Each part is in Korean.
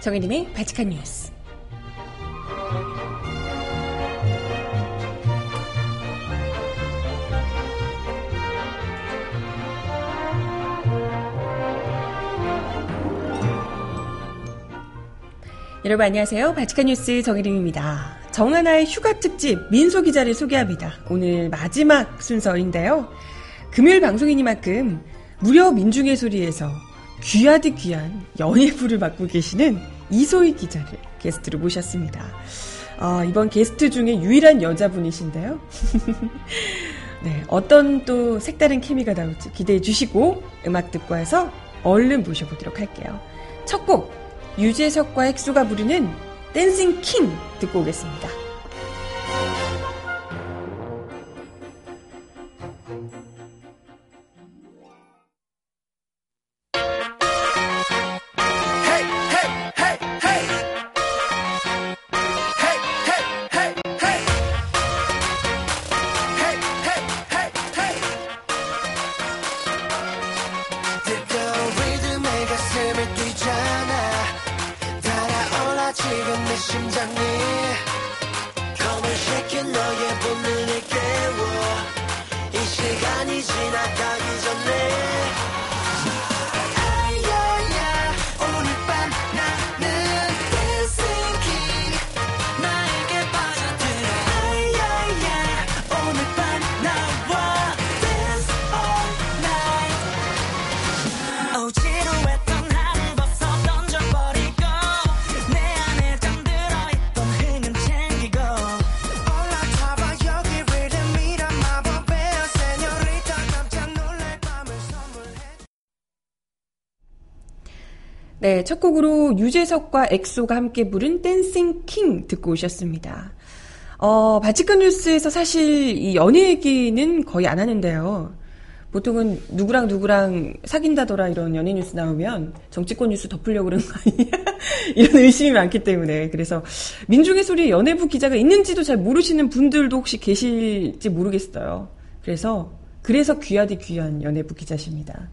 정혜림의 바칙한 뉴스. 여러분 안녕하세요. 바칙한 뉴스 정혜림입니다. 정하나의 휴가 특집 민소 기자를 소개합니다. 오늘 마지막 순서인데요. 금요일 방송이니만큼 무려 민중의 소리에서 귀하디 귀한 연예부를 맡고 계시는 이소희 기자를 게스트로 모셨습니다. 어, 이번 게스트 중에 유일한 여자분이신데요. 네, 어떤 또 색다른 케미가 나올지 기대해 주시고 음악 듣고 와서 얼른 모셔보도록 할게요. 첫 곡, 유재석과 헥소가 부르는 댄싱 킹 듣고 오겠습니다. 네, 첫 곡으로 유재석과 엑소가 함께 부른 Dancing King 듣고 오셨습니다. 어, 발칙한 뉴스에서 사실 이 연애 얘기는 거의 안 하는데요. 보통은 누구랑 누구랑 사귄다더라 이런 연예 뉴스 나오면 정치권 뉴스 덮으려고 그러는 거 아니냐 이런 의심이 많기 때문에 그래서 민중의 소리 연예부 기자가 있는지도 잘 모르시는 분들도 혹시 계실지 모르겠어요. 그래서 그래서 귀하디 귀한 연예부 기자십니다.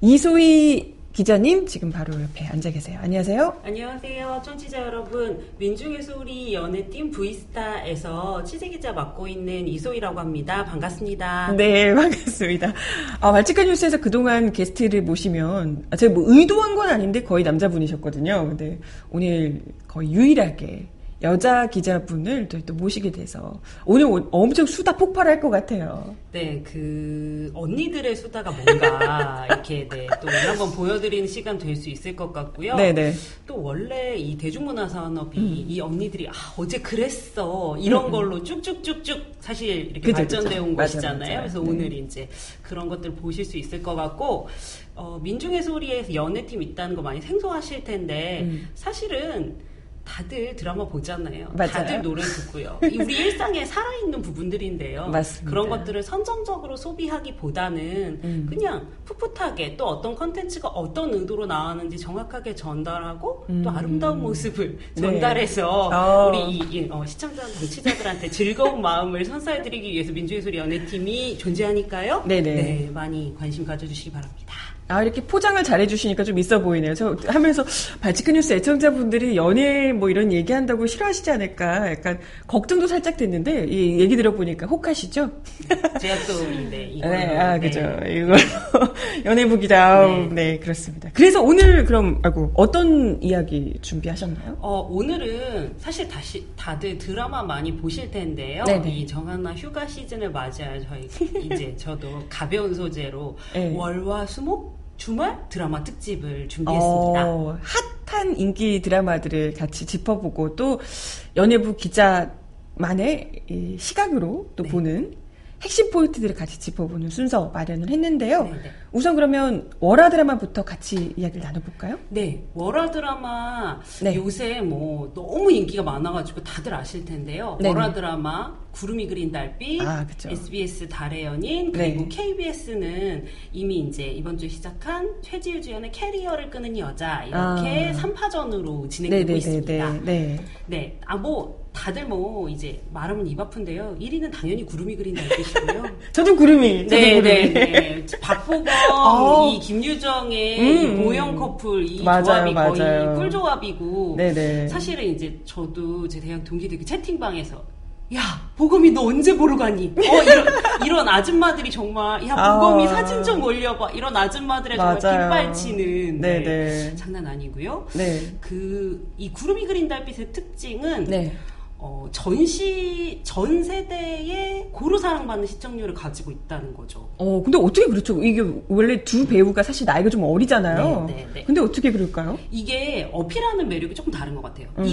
이소희 기자님 지금 바로 옆에 앉아 계세요. 안녕하세요. 안녕하세요. 청취자 여러분. 민중의 소리 연예팀 브이스타에서 취재기자 맡고 있는 이소희라고 합니다. 반갑습니다. 네, 반갑습니다. 아, 말치카 뉴스에서 그동안 게스트를 모시면 아, 제가 뭐 의도한 건 아닌데 거의 남자분이셨거든요. 근데 오늘 거의 유일하게 여자 기자분을 또, 또 모시게 돼서 오늘 엄청 수다 폭발할 것 같아요. 네, 그 언니들의 수다가 뭔가 이렇게 네, 또 한번 보여드리는 시간 될 수 있을 것 같고요. 네네. 네. 또 원래 이 대중문화 산업이 음. 이 언니들이 아 어제 그랬어 이런 음. 걸로 쭉쭉쭉쭉 사실 이렇게 그쵸, 발전돼 온 것이잖아요. 맞아, 맞아. 그래서 네. 오늘 이제 그런 것들 보실 수 있을 것 같고 어, 민중의 소리에서 연애팀 있다는 거 많이 생소하실 텐데 음. 사실은 다들 드라마 보잖아요. 맞아요. 다들 노래 듣고요. 우리 일상에 살아있는 부분들인데요. 맞습니다. 그런 것들을 선정적으로 소비하기보다는 음. 그냥 풋풋하게 또 어떤 컨텐츠가 어떤 의도로 나왔는지 정확하게 전달하고 음. 또 아름다운 모습을 네. 전달해서 어. 우리 이, 어, 시청자 정치자들한테 즐거운 마음을 선사해드리기 위해서 민주의 소리 연예팀이 존재하니까요. 네네. 네, 많이 관심 가져주시기 바랍니다. 아, 이렇게 포장을 잘 해 주시니까 좀 있어 보이네요. 저 하면서 발치크 뉴스 애청자분들이 연애 뭐 이런 얘기한다고 싫어하시지 않을까 약간 걱정도 살짝 됐는데 이 얘기 들어보니까 혹하시죠? 제가 또, 네, 이거. 네, 아, 그죠. 네. 이걸로. 연애북이다. 네. 네, 그렇습니다. 그래서 오늘 그럼, 아이고, 어떤 이야기 준비하셨나요? 어, 오늘은 사실 다시, 다들 드라마 많이 보실 텐데요. 네네. 이 정한나 휴가 시즌을 맞이할 저희, 이제 저도 가벼운 소재로 네. 월화 수목 주말 드라마 특집을 준비했습니다. 어, 핫한 인기 드라마들을 같이 짚어보고 또 연예부 기자만의 시각으로 또 네. 보는 핵심 포인트들을 같이 짚어보는 순서 마련을 했는데요. 네네. 네. 우선 그러면 월화 드라마부터 같이 이야기를 나눠볼까요? 네, 월화 드라마 네. 요새 뭐 너무 인기가 많아가지고 다들 아실 텐데요. 네네. 월화 드라마 구름이 그린 달빛, 아, SBS 달의 연인, 그리고 네. KBS는 이미 이제 이번 주 시작한 최지우 주연의 캐리어를 끄는 여자 이렇게 아. 3파전으로 진행되고 네네네네. 있습니다. 네. 네, 아 뭐 다들 뭐 이제 말하면 입 아픈데요. 1위는 당연히 구름이 그린 달빛이고요. 저도 구름이. 저도 네, 구름이. 네, 네. 박보검, 어. 이 김유정의 음. 이 보영 커플 이 맞아요, 조합이 맞아요. 거의 꿀 조합이고 네네. 사실은 이제 저도 제 대학 동기들 그 채팅방에서 야 보검이 너 언제 보러 가니? 어 이런 이런 아줌마들이 정말 야 보검이 아. 사진 좀 올려봐 이런 아줌마들의 정말 빗발치는 네, 장난 아니고요. 네. 그 이 구름이 그린 달빛의 특징은 네. 어, 전시 전 세대의 고루 사랑받는 시청률을 가지고 있다는 거죠. 어, 근데 어떻게 그렇죠? 이게 원래 두 배우가 사실 나이가 좀 어리잖아요. 네, 네, 네. 근데 어떻게 그럴까요? 이게 어필하는 매력이 조금 다른 것 같아요. 음.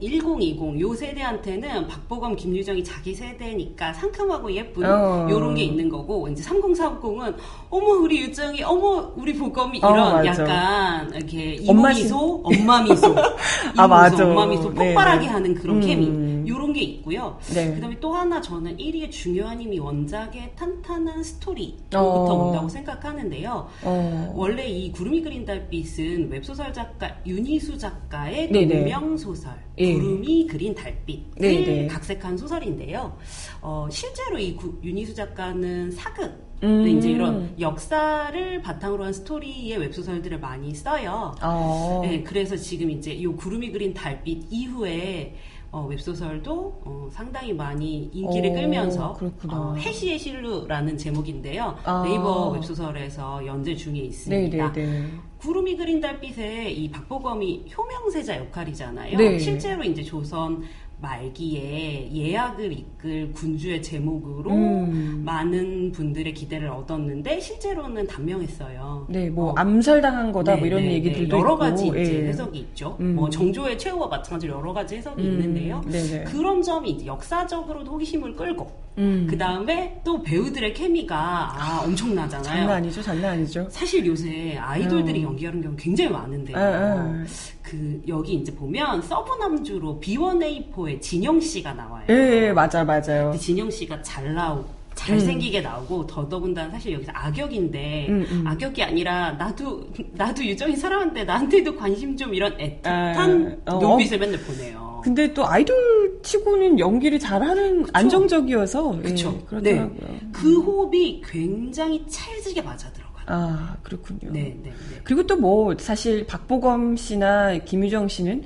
20, 1020, 요 세대한테는 박보검, 김유정이 자기 세대니까 상큼하고 예쁜 어. 요런 게 있는 거고 이제 3040은 어머 우리 유정이, 어머 우리 보검이 어, 이런 어, 약간 이렇게 이모 미소, 엄마 미소, 아 맞아, 엄마 미소 폭발하게 네, 네. 하는 그런 케미 음. 이런 게 있고요. 네. 그다음에 또 하나 저는 1위의 중요한 힘이 원작의 탄탄한 스토리부터 어. 온다고 생각하는데요. 어. 원래 이 구름이 그린 달빛은 웹소설 작가 윤희수 작가의 동명 소설 예. 구름이 그린 달빛을 네네. 각색한 소설인데요. 어, 실제로 이 구, 윤희수 작가는 사극 음. 이제 이런 역사를 바탕으로 한 스토리의 웹소설들을 많이 써요. 어. 네, 그래서 지금 이제 이 구름이 그린 달빛 이후에 어, 웹소설도 어, 상당히 많이 인기를 오, 끌면서 어, 해시의 실루라는 제목인데요. 아. 네이버 웹소설에서 연재 중에 있습니다. 네네네. 구름이 그린 달빛에 이 박보검이 효명세자 역할이잖아요. 네. 실제로 이제 조선 말기에 예약을 이끌 군주의 제목으로 음. 많은 분들의 기대를 얻었는데 실제로는 단명했어요. 네, 뭐 어. 암살당한 거다 뭐 네, 뭐 이런 네, 얘기들도 네, 여러 가지 있고. 이제 예. 해석이 있죠. 음. 뭐 정조의 최후와 마찬가지로 여러 가지 해석이 음. 있는데요. 네네. 네. 그런 점이 이제 역사적으로도 호기심을 끌고 음. 그 다음에 또 배우들의 케미가 아, 엄청나잖아요. 장난 아니죠, 장난 아니죠. 사실 요새 아이돌들이 음. 연기하는 경우 굉장히 많은데요. 아, 아. 그 여기 이제 보면 sub 남주로 B1A4의 진영 씨가 나와요. 예, 예 맞아, 맞아요. 진영 씨가 잘 나오고. 잘생기게 음. 나오고 더더군다나 사실 여기서 악역인데 음, 음. 악역이 아니라 나도 나도 유정이 사람한테 나한테도 관심 좀 이런 애틋한 아, 어, 눈빛을 맨날 보내요. 근데 또 아이돌 치고는 연기를 잘하는 그쵸? 안정적이어서 그렇죠. 예, 그렇더라고요. 네. 그 호흡이 굉장히 찰지게 맞아 들어가요. 아 그렇군요. 네, 네, 네. 그리고 또 뭐 사실 박보검 씨나 김유정 씨는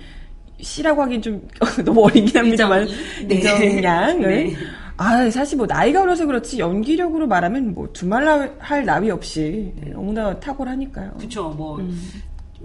씨라고 하긴 좀 너무 어리긴 합니다만 미정 네. 양을 네. 아 사실 뭐 나이가 어려서 그렇지 연기력으로 말하면 뭐 두말할 나위 없이 너무나 탁월하니까요. 그렇죠. 뭐 음.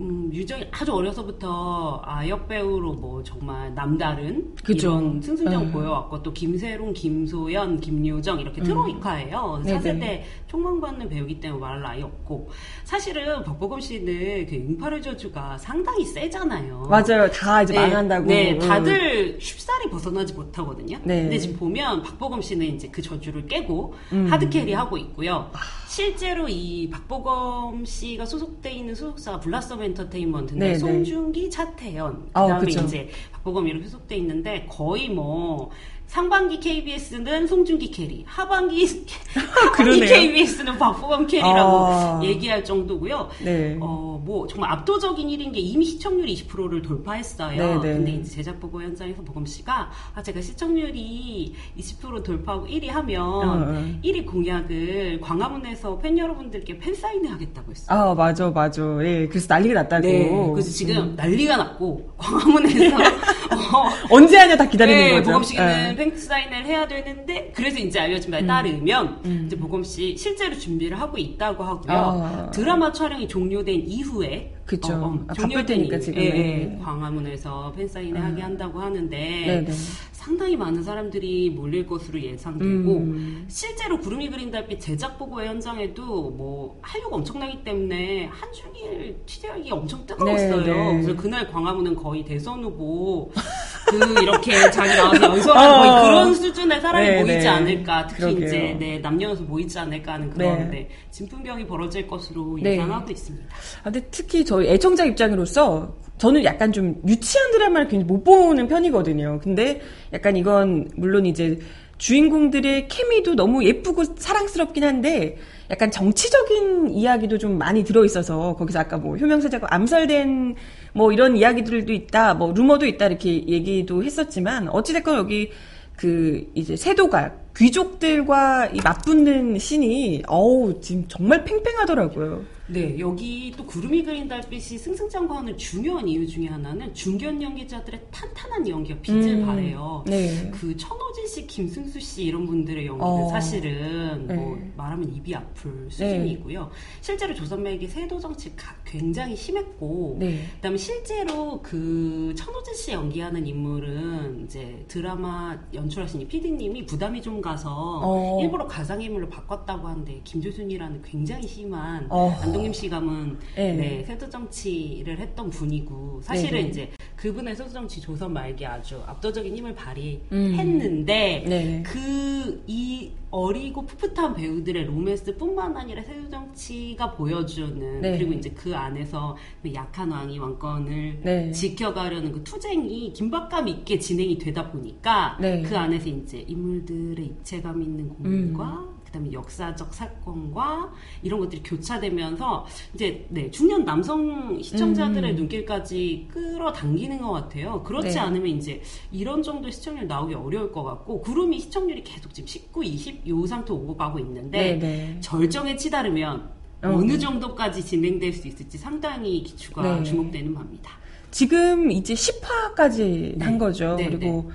음, 유정이 아주 어려서부터 아역 배우로 뭐 정말 남다른 그죠. 이런 승승장 음. 보여왔고 또 김세롱, 김소연, 김유정 이렇게 음. 트로이카예요. 4세대 총망받는 배우기 때문에 말할 나위 없고 사실은 박보검 씨는 그 응팔의 저주가 상당히 세잖아요. 맞아요. 다 이제 네, 망한다고. 네, 음. 다들 쉽사리 벗어나지 못하거든요. 네. 근데 지금 보면 박보검 씨는 이제 그 저주를 깨고 음. hard carry 하고 있고요. 아. 실제로 이 박보검 씨가 소속돼 있는 소속사가 블라썸 엔터테인먼트인데 네, 네. 송중기, 차태현 아, 그다음에 아, 이제 박보검 이렇게 소속돼 있는데 거의 뭐 상반기 KBS는 송중기 carry, 하반기, 하반기 KBS는 박보검 캐리라고 아. 얘기할 정도고요. 네. 어, 뭐 정말 압도적인 일인 게 이미 시청률이 20%를 돌파했어요. 네, 네. 근데 이제 제작 보고 현장에서 보검 씨가 아 제가 시청률이 20% 돌파하고 1위 하면 어, 1위 어. 공약을 광화문에서 팬 여러분들께 팬 사인회 하겠다고 했어요. 아 맞아 맞아. 예, 그래서 난리가 났다고. 네, 그래서 지금 음. 난리가 났고 광화문에서 어, 언제 하냐 다 기다리는 네, 거죠. 보검 씨는 팬 사인을 해야 되는데 그래서 이제 알려진 바에 음. 따르면 음. 이제 보검 씨 실제로 준비를 하고 있다고 하고요. 아. 드라마 촬영이 종료된 이후에 그쵸. 어, 어, 아, 바쁠 테니까 지금. 예, 예, 광화문에서 팬 사인회 음. 하게 한다고 하는데 네네. 상당히 많은 사람들이 몰릴 것으로 예상되고 음. 실제로 구름이 그린 달빛 제작 보고 현장에도 뭐 한류가 엄청나기 때문에 한중일 취재하기 엄청 뜨거웠어요. 네네. 그래서 그날 광화문은 거의 대선 후보 그 이렇게 자기 나와서 연설하는 어. 거의 그런 수준의 사람이 네네. 모이지 않을까 특히 그러게요. 이제 네, 남녀노소 모이지 않을까 하는 그런 네. 네, 진풍경이 벌어질 것으로 네. 예상하고 있습니다. 아, 근데 특히 저희 애청자 입장으로서 저는 약간 좀 유치한 드라마를 굉장히 못 보는 편이거든요. 근데 약간 이건 물론 이제 주인공들의 케미도 너무 예쁘고 사랑스럽긴 한데 약간 정치적인 이야기도 좀 많이 들어있어서 거기서 아까 뭐 효명사자가 암살된 뭐 이런 이야기들도 있다, 뭐 루머도 있다 이렇게 얘기도 했었지만 어찌됐건 여기 그 이제 세도가 귀족들과 이 맞붙는 신이 어우 지금 정말 팽팽하더라고요. 네, 여기 또 구름이 그린 달빛이 승승장구하는 중요한 이유 중에 하나는 중견 연기자들의 탄탄한 연기가 빛을 음, 발해요. 네. 그 천호진 씨, 김승수 씨 이런 분들의 연기는 어, 사실은 네. 뭐 말하면 입이 아플 수준이고요. 네. 실제로 조선말기 세도 정치가 굉장히 심했고, 네. 그다음에 실제로 그 천호진 씨 연기하는 인물은 이제 드라마 연출하신 이 PD님이 부담이 좀 가서 어. 일부러 가상인물로 바꿨다고 하는데 김조순이라는 굉장히 심한 어. 안동 이동임 씨감은 네. 네, 세도 정치를 했던 분이고 사실은 네. 이제 그분의 세도 정치 조선 말기 아주 압도적인 힘을 발휘했는데 음. 그이 어리고 풋풋한 배우들의 로맨스뿐만 아니라 세도 정치가 보여주는 네. 그리고 이제 그 안에서 그 약한 왕이 왕권을 네. 지켜가려는 그 투쟁이 긴박감 있게 진행이 되다 보니까 네. 그 안에서 이제 인물들의 입체감 있는 고민과 음. 그다음에 역사적 사건과 이런 것들이 교차되면서 이제 네, 중년 남성 시청자들의 음. 눈길까지 끌어당기는 것 같아요. 그렇지 네. 않으면 이제 이런 정도 시청률 나오기 어려울 것 같고 구름이 시청률이 계속 지금 19, 20 요 상태 오고 가고 있는데 네, 네. 절정에 치달으면 어. 어느 정도까지 진행될 수 있을지 상당히 기추가 네. 주목되는 바입니다. 지금 이제 10화까지 한 거죠. 그리고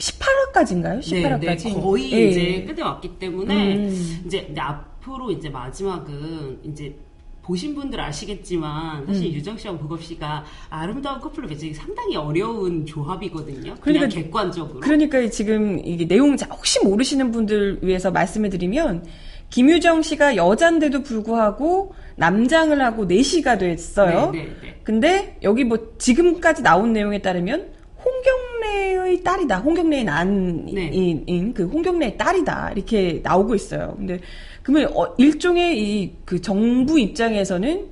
18화까지인가요? 18화까지? 네, 네, 거의 네. 이제 끝에 왔기 때문에 음. 이제 앞으로 이제 마지막은 이제 보신 분들 아시겠지만 사실 음. 유정 씨와 보겁 씨가 아름다운 커플로 맺기 상당히 어려운 조합이거든요. 그러니까 객관적으로. 그러니까 지금 이게 내용 혹시 모르시는 분들 위해서 말씀을 드리면 김유정 씨가 여잔데도 불구하고 남장을 하고 4시가 됐어요. 네, 네, 네. 근데 여기 뭐 지금까지 나온 내용에 따르면 홍경 래의 딸이다. 홍경래의 난인 네. 그 홍경래의 딸이다. 이렇게 나오고 있어요. 근데 그러면 어, 일종의 이 그 정부 입장에서는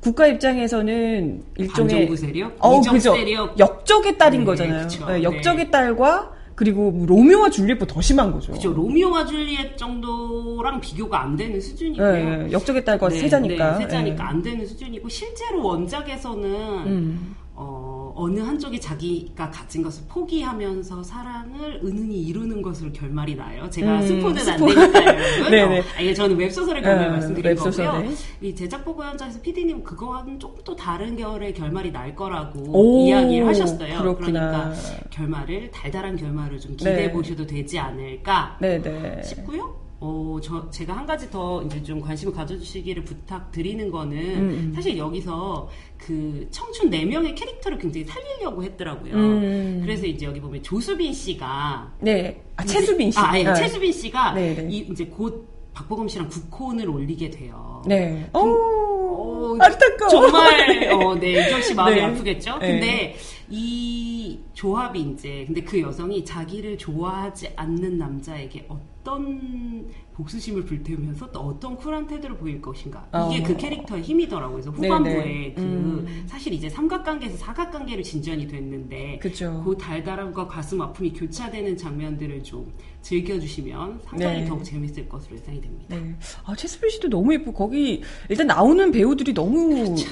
국가 입장에서는 일종의 반정부 세력, 어, 그죠. 세력. 역적의 딸인 네, 거잖아요. 네, 역적의 네. 딸과 그리고 뭐 로미오와 줄리엣보다 더 심한 거죠. 그죠. 로미오와 줄리엣 정도랑 비교가 안 되는 수준이고요. 네, 역적의 딸과 네, 세자니까. 네, 세자니까 안 되는 수준이고 실제로 원작에서는 음. 어, 어느 한쪽이 자기가 가진 것을 포기하면서 사랑을 은은히 이루는 것으로 결말이 나요. 제가 음, 스포는 스포. 안 되니까요. 네네. 어, 아니, 저는 웹소설의 결말 음, 말씀드린 웹소설, 거고요. 네. 이 제작 보고 현장에서 PD님 그거와는 조금 또 다른 결의 결말이 날 거라고 오, 이야기를 하셨어요. 그렇구나. 그러니까 결말을 달달한 결말을 좀 기대해 네. 보셔도 되지 않을까 네네. 싶고요. 어, 저, 제가 한 가지 더 이제 좀 관심을 가져주시기를 부탁드리는 거는 음, 음. 사실 여기서 그 청춘 4명의 캐릭터를 굉장히 살리려고 했더라고요. 음. 그래서 이제 여기 보면 조수빈 씨가. 네. 아, 최수빈 씨. 아, 예. 아. 최수빈 씨가 네, 네. 이, 이제 곧 박보검 씨랑 국혼을 올리게 돼요. 네. 그, 오, 아리타까워. 정말, 네. 어, 네. 이정 씨 마음이 네. 아프겠죠? 네. 근데 이 조합이 이제, 근데 그 여성이 자기를 좋아하지 않는 남자에게 어떤 어떤 복수심을 불태우면서 또 어떤 쿨한 태도를 보일 것인가 이게 어. 그 캐릭터의 힘이더라고요. 그래서 후반부에 네네. 그 음. 사실 이제 삼각관계에서 사각관계로 진전이 됐는데 그쵸. 그 달달함과 가슴 아픔이 교차되는 장면들을 좀 즐겨주시면 상당히 네. 더욱 재밌을 것으로 예상이 됩니다. 네. 아 씨도 너무 예쁘고 거기 일단 나오는 배우들이 너무 그렇죠.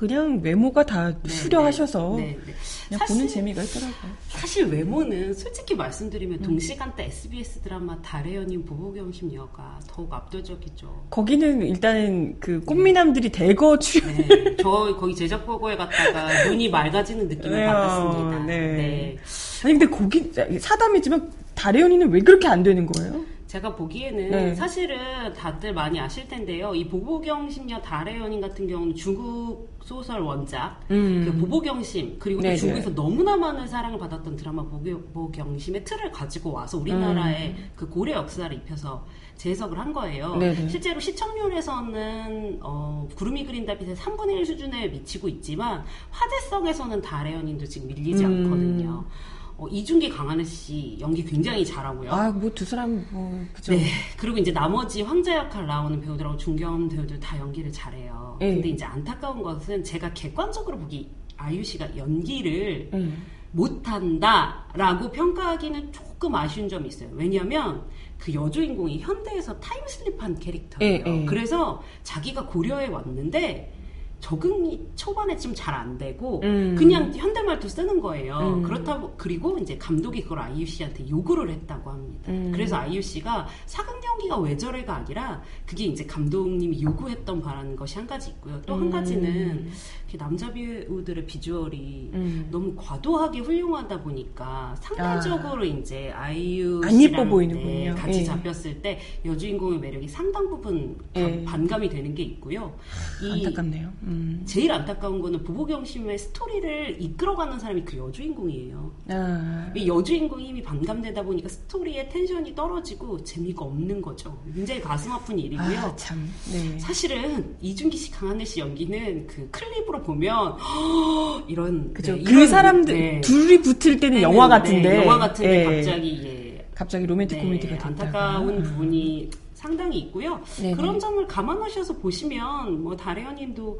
그냥 외모가 다 네, 수려하셔서 네, 네. 그냥 사실, 보는 재미가 있더라고요. 사실 외모는 솔직히 말씀드리면 음. 동시간대 SBS 드라마 달의 연인 보보경심 여가 더욱 압도적이죠. 거기는 일단은 그 꽃미남들이 대거 출연. 네, 저 거기 제작 보고에 갔다가 눈이 맑아지는 느낌을 네, 받았습니다. 네. 네. 아니 근데 거기 사담이지만 달의 연인은 왜 그렇게 안 되는 거예요? 제가 보기에는 네. 사실은 다들 많이 아실 텐데요. 이 보보경 심녀 달의 연인 같은 경우는 중국 소설 원작, 음. 그 보보경심 그리고 또 중국에서 너무나 많은 사랑을 받았던 드라마 보보경심의 틀을 가지고 와서 우리나라의 음. 그 고려 역사를 입혀서 재해석을 한 거예요. 네네. 실제로 시청률에서는 어, 구름이 그린 달빛의 3분의 1 수준에 미치고 있지만 화제성에서는 달의 연인도 지금 밀리지 음. 않거든요. 어, 이준기 강하늘 씨 연기 굉장히 잘하고요. 아, 뭐 두 사람 뭐 그죠. 네. 그리고 이제 나머지 황제 역할 나오는 배우들하고 중견 배우들 다 연기를 잘해요. 네. 근데 이제 안타까운 것은 제가 객관적으로 보기 아유 씨가 연기를 네. 못한다라고 평가하기는 조금 아쉬운 점이 있어요. 왜냐하면 그 여주인공이 현대에서 타임슬립한 캐릭터예요. 네, 그래서 자기가 고려해 왔는데 적응이 초반에 좀 잘 안 되고 음. 그냥 현대말도 쓰는 거예요. 음. 그렇다고 그리고 이제 감독이 그걸 아이유 씨한테 요구를 했다고 합니다. 음. 그래서 아이유 씨가 사극 연기가 왜 저래가 아니라 그게 이제 감독님이 요구했던 바라는 것이 한 가지 있고요. 또한 음. 가지는 남자 배우들의 비주얼이 음. 너무 과도하게 훌륭하다 보니까 상대적으로 아. 이제 아이유 안 예뻐 보이는군요. 같이 예. 잡혔을 때 여주인공의 매력이 상당 부분 예. 반감이 되는 게 있고요. 안타깝네요. 음. 제일 안타까운 거는 보보경심의 스토리를 이끌어가는 사람이 그 여주인공이에요. 아. 이 여주인공이 이미 반감되다 보니까 스토리의 tension이 떨어지고 재미가 없는 거죠. 굉장히 가슴 아픈 일이고요. 아, 참. 네. 사실은 이준기 씨, 강하늘 씨 연기는 그 클립으로 보면 허, 이런 그죠. 네, 그 사람들 네. 둘이 붙을 때는 네, 영화 네, 같은데 영화 같은데 예. 갑자기 예. 갑자기 로맨틱 코미디가 됐다. 안타까운 부분이 상당히 있고요. 네네. 그런 점을 감안하셔서 보시면 뭐 다래연님도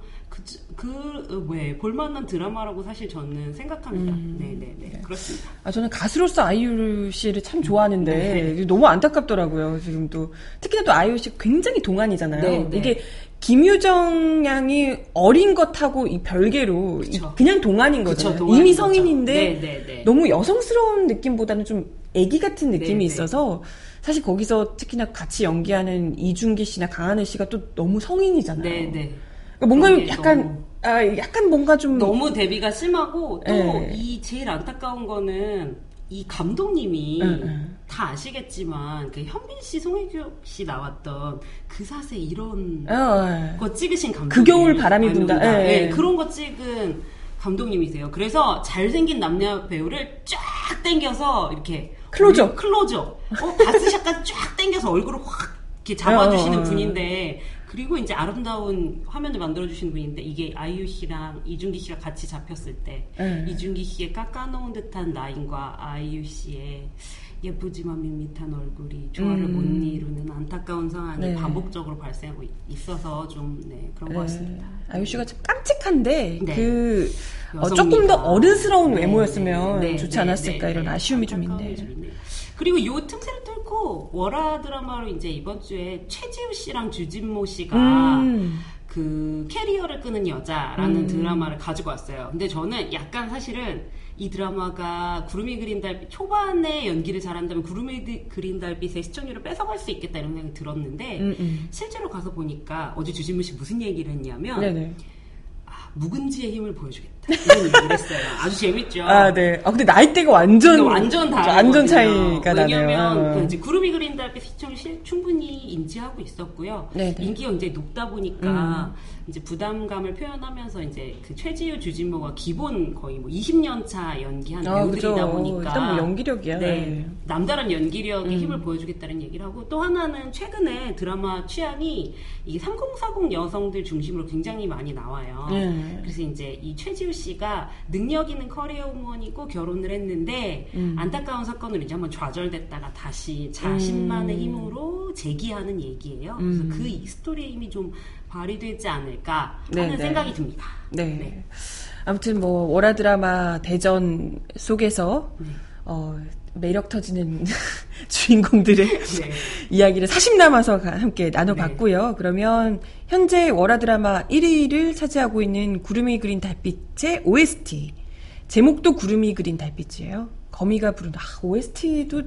그그왜 볼만한 드라마라고 사실 저는 생각합니다. 음. 네네네 네. 그렇습니다. 아 저는 가수로서 아이유 씨를 참 좋아하는데 네. 너무 안타깝더라고요. 지금 또 특히나 또 아이유 씨 굉장히 동안이잖아요. 네네. 네. 이게 김유정 양이 어린 것하고 이 별개로 그쵸. 그냥 동안인 거죠. 이미 성인인데 네네네. 너무 여성스러운 느낌보다는 좀 애기 같은 느낌이 네네. 있어서 사실 거기서 특히나 같이 연기하는 이준기 씨나 강하늘 씨가 또 너무 성인이잖아요. 네, 네. 그러니까 뭔가 약간 너무... 아 약간 뭔가 좀 너무 데뷔가 심하고 또이 네. 제일 안타까운 거는 이 감독님이 네, 네. 다 아시겠지만 그 현빈 씨, 송혜교 씨 나왔던 그 사세 이런 어, 거 찍으신 감독님 그 겨울 바람이 분다. 네, 그런 거 찍은 감독님이세요. 그래서 잘생긴 남녀 배우를 쫙 당겨서 이렇게 클로저. 클로저. 어, 바스샷까지 쫙 당겨서 얼굴을 확 이렇게 잡아주시는 어, 어, 어. 분인데, 그리고 이제 아름다운 화면을 만들어주시는 분인데, 이게 아이유 씨랑 이준기 씨가 같이 잡혔을 때, 음. 이준기 씨의 깎아놓은 듯한 라인과 아이유 씨의 예쁘지만 밋밋한 얼굴이 조화를 음. 못 이루는 안타까운 상황이 네. 반복적으로 발생하고 있어서 좀 네, 그런 네. 것 같습니다. 아이유 씨가 참 깜찍한데 네. 그 어, 조금 더 어른스러운 네, 외모였으면 네, 좋지 않았을까 이런 아쉬움이 좀 있네요. 그리고 요 틈새를 뚫고 월화 드라마로 이제 이번 주에 최지우 씨랑 주진모 씨가 음. 그 캐리어를 끄는 여자라는 음. 드라마를 가지고 왔어요. 근데 저는 약간 사실은 이 드라마가 구름이 그린 달빛 초반에 연기를 잘한다면 구름이 그린 달빛의 시청률을 뺏어갈 수 있겠다 이런 생각이 들었는데 음, 음. 실제로 가서 보니까 어제 주진모 씨 무슨 얘기를 했냐면 네네. 묵은지의 힘을 보여주겠다. 했어요. 아주 재밌죠. 아, 네. 아, 근데 나이대가 완전. 완전 다르 완전 차이가 나네요. 왜냐면, 그 이제 구름이 그린 달빛 시청을 충분히 인지하고 있었고요. 네네. 네. 인기가 굉장히 높다 보니까, 음. 이제 부담감을 표현하면서 이제 그 최지우 주진모가 기본 거의 뭐 20년 차 연기한 아, 배우들이다 그죠. 보니까 일단 뭐 연기력이야. 네, 네. 남다른 연기력의 음. 힘을 보여주겠다는 얘기를 하고 또 하나는 최근에 드라마 취향이 이 3040 여성들 중심으로 굉장히 많이 나와요. 음. 그래서 이제 이 최지우 씨가 능력 있는 커리어 우먼이고 결혼을 했는데 음. 안타까운 사건으로 이제 한번 좌절됐다가 다시 자신만의 음. 힘으로 재기하는 얘기예요. 그래서 음. 그 스토리의 힘이 좀 발휘되지 않을까 하는 네, 네. 생각이 듭니다. 네. 네. 아무튼 뭐 월화 드라마 대전 속에서 네. 어, 매력 터지는 주인공들의 네. 이야기를 사십 남아서 함께 나눠봤고요. 네. 그러면 현재 월화 드라마 1위를 차지하고 있는 구름이 그린 달빛의 OST 제목도 구름이 그린 달빛이에요. 거미가 부른 아, OST도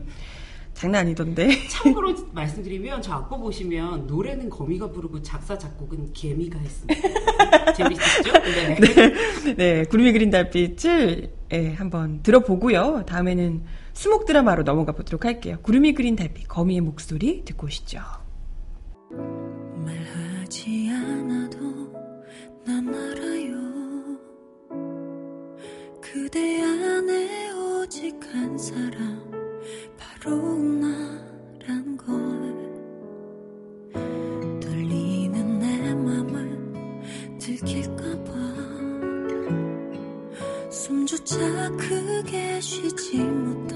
장난 아니던데. 참고로 말씀드리면 저 악보 보시면 노래는 거미가 부르고 작사 작곡은 개미가 했습니다. 재밌었죠? 네. 네. 네. 구름이 그린 달빛을 네, 한번 들어보고요. 다음에는 수목 드라마로 넘어가 보도록 할게요. 구름이 그린 달빛 거미의 목소리 듣고 오시죠. 말하지 않아도 난 알아요. 그대 안에 오직 한 사람 바로 나란 걸 떨리는 내 맘을 들킬까봐 숨조차 크게 쉬지 못한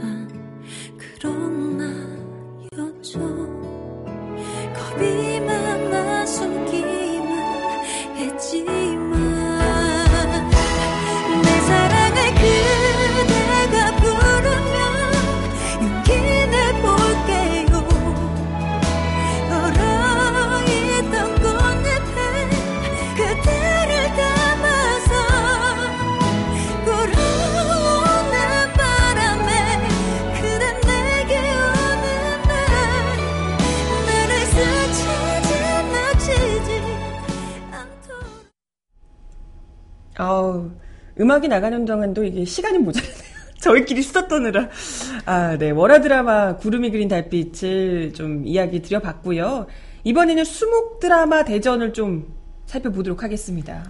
음악이 나가는 동안도 이게 시간이 모자라네요. 저희끼리 수다 떠느라. 아, 네. 월화 드라마 구름이 그린 달빛을 좀 이야기 드려봤고요. 이번에는 수목 드라마 대전을 좀 살펴보도록 하겠습니다.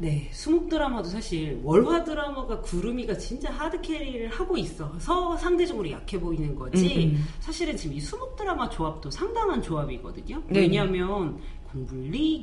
네, 수목 드라마도 사실 월화 드라마가 구름이가 진짜 하드 캐리를 하고 있어서 상대적으로 약해 보이는 거지. 음, 음. 사실은 지금 이 수목 드라마 조합도 상당한 조합이거든요. 네. 왜냐하면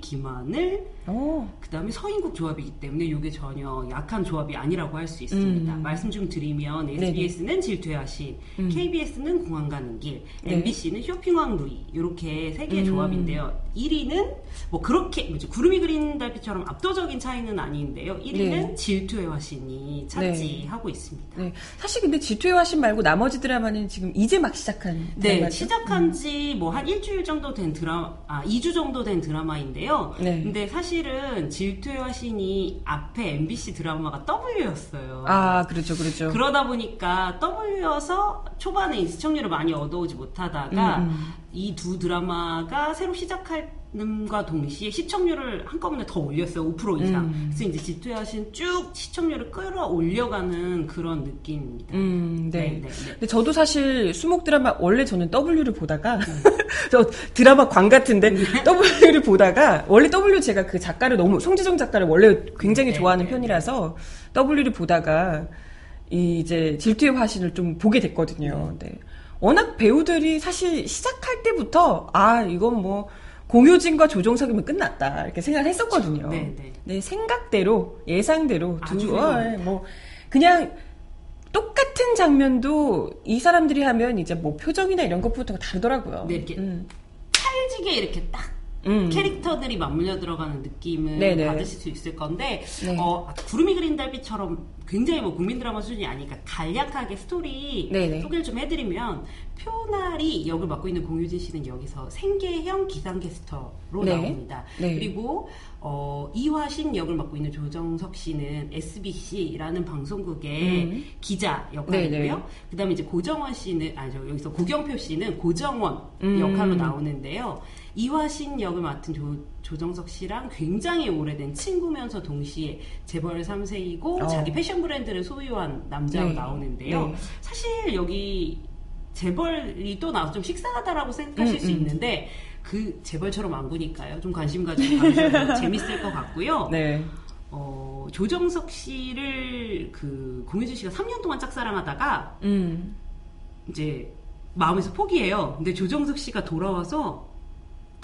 김하늘, 어. 그 다음에 서인국 조합이기 때문에 이게 전혀 약한 조합이 아니라고 할 수 있습니다. 음. 말씀 좀 드리면 SBS는 질투의 하신, 음. KBS는 공항 가는 길, 네. MBC는 쇼핑왕 루이 이렇게 세 개의 음. 조합인데요. 1위는 뭐 그렇게 뭐지, 구름이 그린 달빛처럼 압도적인 차이는 아닌데요. 1위는 네. 질투의 화신이 차지하고 네. 있습니다. 네. 사실 근데 질투의 화신 말고 나머지 드라마는 지금 이제 막 시작한 네, 드라마죠? 시작한 지 뭐 한 일주일 정도 된 드라마, 아 2주 정도 된 드라마인데요. 네. 근데 사실은 질투의 화신이 앞에 MBC 드라마가 W였어요. 아, 그렇죠, 그렇죠. 그러다 보니까 W여서 초반에 시청률을 많이 얻어오지 못하다가 음, 음. 이두 드라마가 새로 시작하는 과 동시에 시청률을 한꺼번에 더 올렸어요. 5% 이상. 음. 그래서 이제 집투하신 쭉 시청률을 끌어올려가는 그런 느낌입니다. 음, 네. 네, 네, 네. 근데 저도 사실 수목 드라마 원래 저는 W를 보다가 음. 저 드라마 광 같은데 네. W를 보다가 원래 W 제가 그 작가를 너무 송지정 작가를 원래 굉장히 네, 좋아하는 네, 편이라서 W를 보다가 이 이제 질투의 화신을 좀 보게 됐거든요. 네. 워낙 배우들이 사실 시작할 때부터 아 이건 뭐 공효진과 조종석이면 끝났다 이렇게 생각을 했었거든요. 네, 네. 네 생각대로 예상대로 두 어, 뭐 그냥 똑같은 장면도 이 사람들이 하면 이제 뭐 표정이나 이런 것부터가 다르더라고요. 네, 이렇게 음. 찰지게 이렇게 딱 음. 캐릭터들이 맞물려 들어가는 느낌을 네네. 받으실 수 있을 건데 네. 어, 구름이 그린 달빛처럼 굉장히 뭐 국민 드라마 수준이 아니니까 간략하게 스토리 네네. 소개를 좀 해드리면 표날이 역을 맡고 있는 공유진 씨는 여기서 생계형 기상캐스터로 네. 나옵니다. 네. 그리고 어, 이화신 역을 맡고 있는 조정석 씨는 SBC라는 방송국의 음. 기자 역할이고요. 그다음에 이제 고정원 씨는 아니죠 여기서 고경표 씨는 고정원 음. 역할로 나오는데요. 이화신 역을 맡은 조, 조정석 씨랑 굉장히 오래된 친구면서 동시에 재벌 3세이고 어. 자기 패션 브랜드를 소유한 남자로 네. 나오는데요. 네. 사실 여기 재벌이 또 나와서 좀 식상하다라고 생각하실 음, 수 음. 있는데 그 재벌처럼 안 구니까요. 좀 관심 가지고 봐주시면 재밌을 것 같고요. 네. 어, 조정석 씨를 그 공효진 씨가 3년 동안 짝사랑하다가 음. 이제 마음에서 포기해요. 근데 조정석 씨가 돌아와서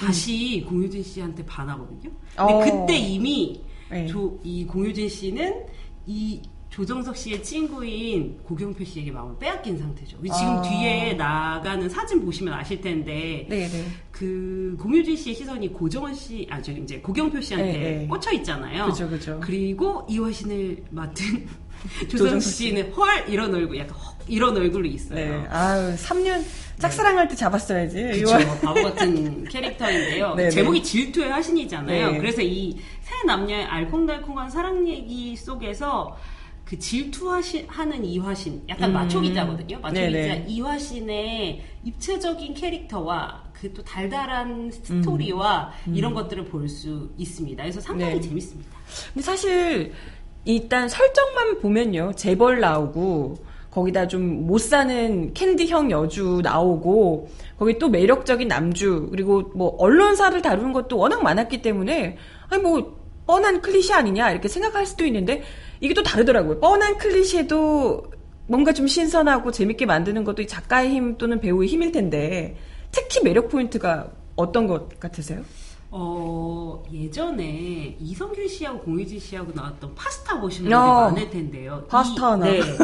다시 음. 공효진 씨한테 반하거든요. 근데 어. 그때 이미 네. 조, 이 공효진 씨는 이 조정석 씨의 친구인 고경표 씨에게 마음을 빼앗긴 상태죠. 지금 아. 뒤에 나가는 사진 보시면 아실 텐데 네네. 네. 그 공효진 씨의 시선이 고정원 씨, 아, 저 이제 고경표 씨한테 네네. 네. 꽂혀 있잖아요. 그죠, 그죠. 그리고 이화신을 맡은 조정석 씨는 헐 이런 얼굴, 약간 헉 이런 얼굴로 있어요. 네. 아유, 3년 짝사랑할 때 잡았어야지. 그렇죠. 바보 같은 캐릭터인데요. 네네. 제목이 질투의 화신이잖아요. 네. 그래서 이세 남녀의 알콩달콩한 사랑 얘기 속에서 그 질투하는 이화신, 약간 음. 마초기자거든요. 마초기자 이화신의 입체적인 캐릭터와 그 또 달달한 스토리와 음. 음. 이런 것들을 볼 수 있습니다. 그래서 상당히 네. 재밌습니다. 근데 사실 일단 설정만 보면요. 재벌 나오고 거기다 좀 못 사는 캔디형 여주 나오고 거기 또 매력적인 남주 그리고 뭐 언론사를 다루는 것도 워낙 많았기 때문에 아니 뭐 뻔한 클리셰 아니냐 이렇게 생각할 수도 있는데 이게 또 다르더라고요. 뻔한 클리셰도 뭔가 좀 신선하고 재밌게 만드는 것도 작가의 힘 또는 배우의 힘일 텐데 특히 매력 포인트가 어떤 것 같으세요? 어, 예전에 이성균 씨하고 공유진 씨하고 나왔던 파스타 보시는 분들이 어, 많을 텐데요. 파스타나. 이, 네.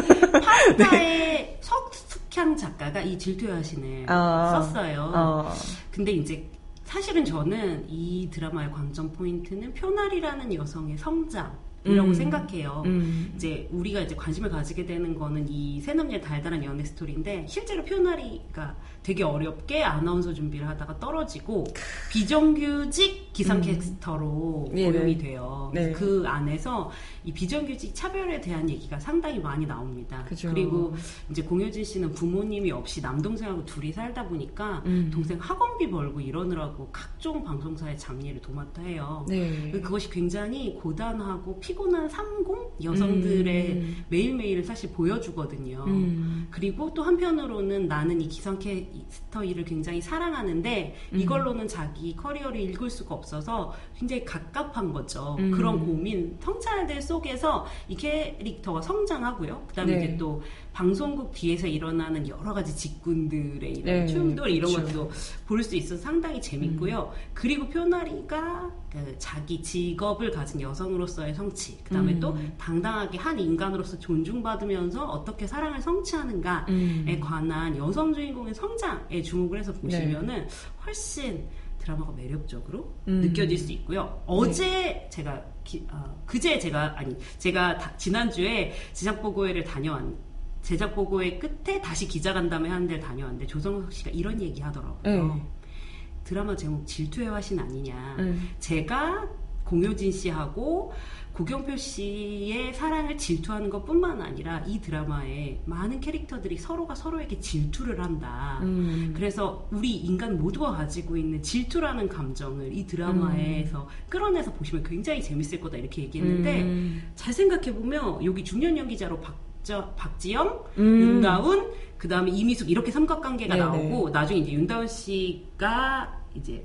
파스타의 네. 석숙향 작가가 이 질투의 하신을 어, 썼어요. 어. 근데 이제 사실은 저는 이 드라마의 관전 포인트는 표날이라는 여성의 성장. 이라고 음. 생각해요. 음. 이제 우리가 이제 관심을 가지게 되는 거는 이 새남녀의 달달한 연애 스토리인데 실제로 표나리가 되게 어렵게 아나운서 준비를 하다가 떨어지고 비정규직 기상캐스터로 음. 고용이 돼요. 네. 그 안에서 이 비정규직 차별에 대한 얘기가 상당히 많이 나옵니다. 그죠. 그리고 이제 공효진 씨는 부모님이 없이 남동생하고 둘이 살다 보니까 음. 동생 학원비 벌고 이러느라고 각종 방송사의 잡일을 도맡아 해요. 네. 그것이 굉장히 고단하고 피곤한 삼공 여성들의 음. 매일매일을 사실 보여주거든요. 음. 그리고 또 한편으로는 나는 이 기상캐스터 일을 굉장히 사랑하는데 음. 이걸로는 자기 커리어를 읽을 수가 없어서 굉장히 갑갑한 거죠. 음. 그런 고민, 성찰들 속에서 이 캐릭터가 성장하고요. 그 다음에 네. 이제 또 방송국 뒤에서 일어나는 여러 가지 직군들의 이런 네, 충돌 이런 그렇죠. 것도 볼 수 있어서 상당히 재밌고요. 음. 그리고 표나리가 그 자기 직업을 가진 여성으로서의 성 취, 그 다음에 음. 또 당당하게 한 인간으로서 존중받으면서 어떻게 사랑을 성취하는가에 음. 관한 여성 주인공의 성장에 주목을 해서 보시면은 네. 훨씬 드라마가 매력적으로 음. 느껴질 수 있고요. 어제 네. 제가 기, 어, 그제 제가 아니 제가 다, 지난주에 제작 보고회를 다녀왔 제작 보고회 끝에 다시 기자간담회 하는 데를 다녀왔는데 조성석 씨가 이런 얘기 하더라고요. 음. 드라마 제목 질투의 화신 아니냐. 음. 제가 공효진 씨하고 고경표 씨의 사랑을 질투하는 것 뿐만 아니라 이 드라마에 많은 캐릭터들이 서로가 서로에게 질투를 한다. 음. 그래서 우리 인간 모두가 가지고 있는 질투라는 감정을 이 드라마에서 음. 끌어내서 보시면 굉장히 재밌을 거다 이렇게 얘기했는데 음. 잘 생각해보면 여기 중년 연기자로 박 박지영, 음. 윤다운, 그 다음에 이미숙 이렇게 삼각관계가 네네. 나오고 나중에 이제 윤다운 씨가 이제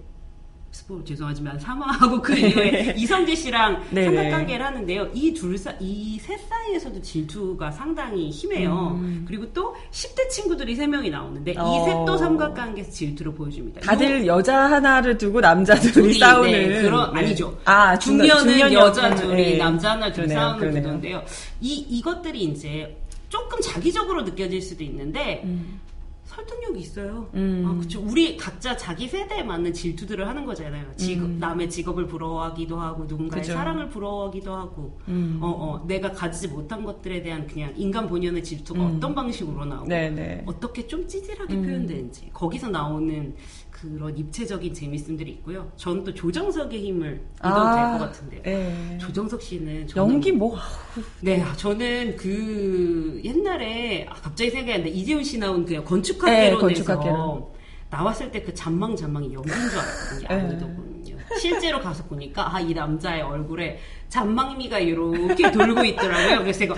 스포 죄송하지만 사망하고 그 이후에 네. 이성재 씨랑 삼각관계를 하는데요. 이 둘 사, 이 셋 사이에서도 질투가 상당히 심해요. 음. 그리고 또 10대 친구들이 3명이 나오는데 어. 이 셋도 삼각관계에서 질투를 보여줍니다. 다들 요, 여자 하나를 두고 남자 둘이 싸우는. 네, 그런, 네. 아니죠. 아, 중년은 여자 둘이 네. 남자 하나 둘이 싸우는 구도인데요. 이, 이것들이 이제 조금 자기적으로 느껴질 수도 있는데, 음. 설득력이 있어요. 음. 아, 그쵸. 우리 각자 자기 세대에 맞는 질투들을 하는 거잖아요. 직업, 음. 남의 직업을 부러워하기도 하고, 누군가의 그쵸. 사랑을 부러워하기도 하고, 음. 어, 어, 내가 가지지 못한 것들에 대한 그냥 인간 본연의 질투가 음. 어떤 방식으로 나오고, 네네. 네. 어떻게 좀 찌질하게 음. 표현되는지, 거기서 나오는 그런 입체적인 재밌음들이 있고요. 저는 또 조정석의 힘을 믿어도 아, 될것 같은데요. 네. 조정석 씨는 연기 뭐? 네, 저는 그 옛날에 아, 갑자기 생각이 안 나. 이재훈 씨 나온 그 건축학개론에서 네, 건축학개론. 나왔을 때 그 잔망 잔망이 연기인 줄 알았거든요. 네. 아니더군요. 실제로 가서 보니까 아 이 남자의 얼굴에 잔망미가 이렇게 돌고 있더라고요. 그래서 제가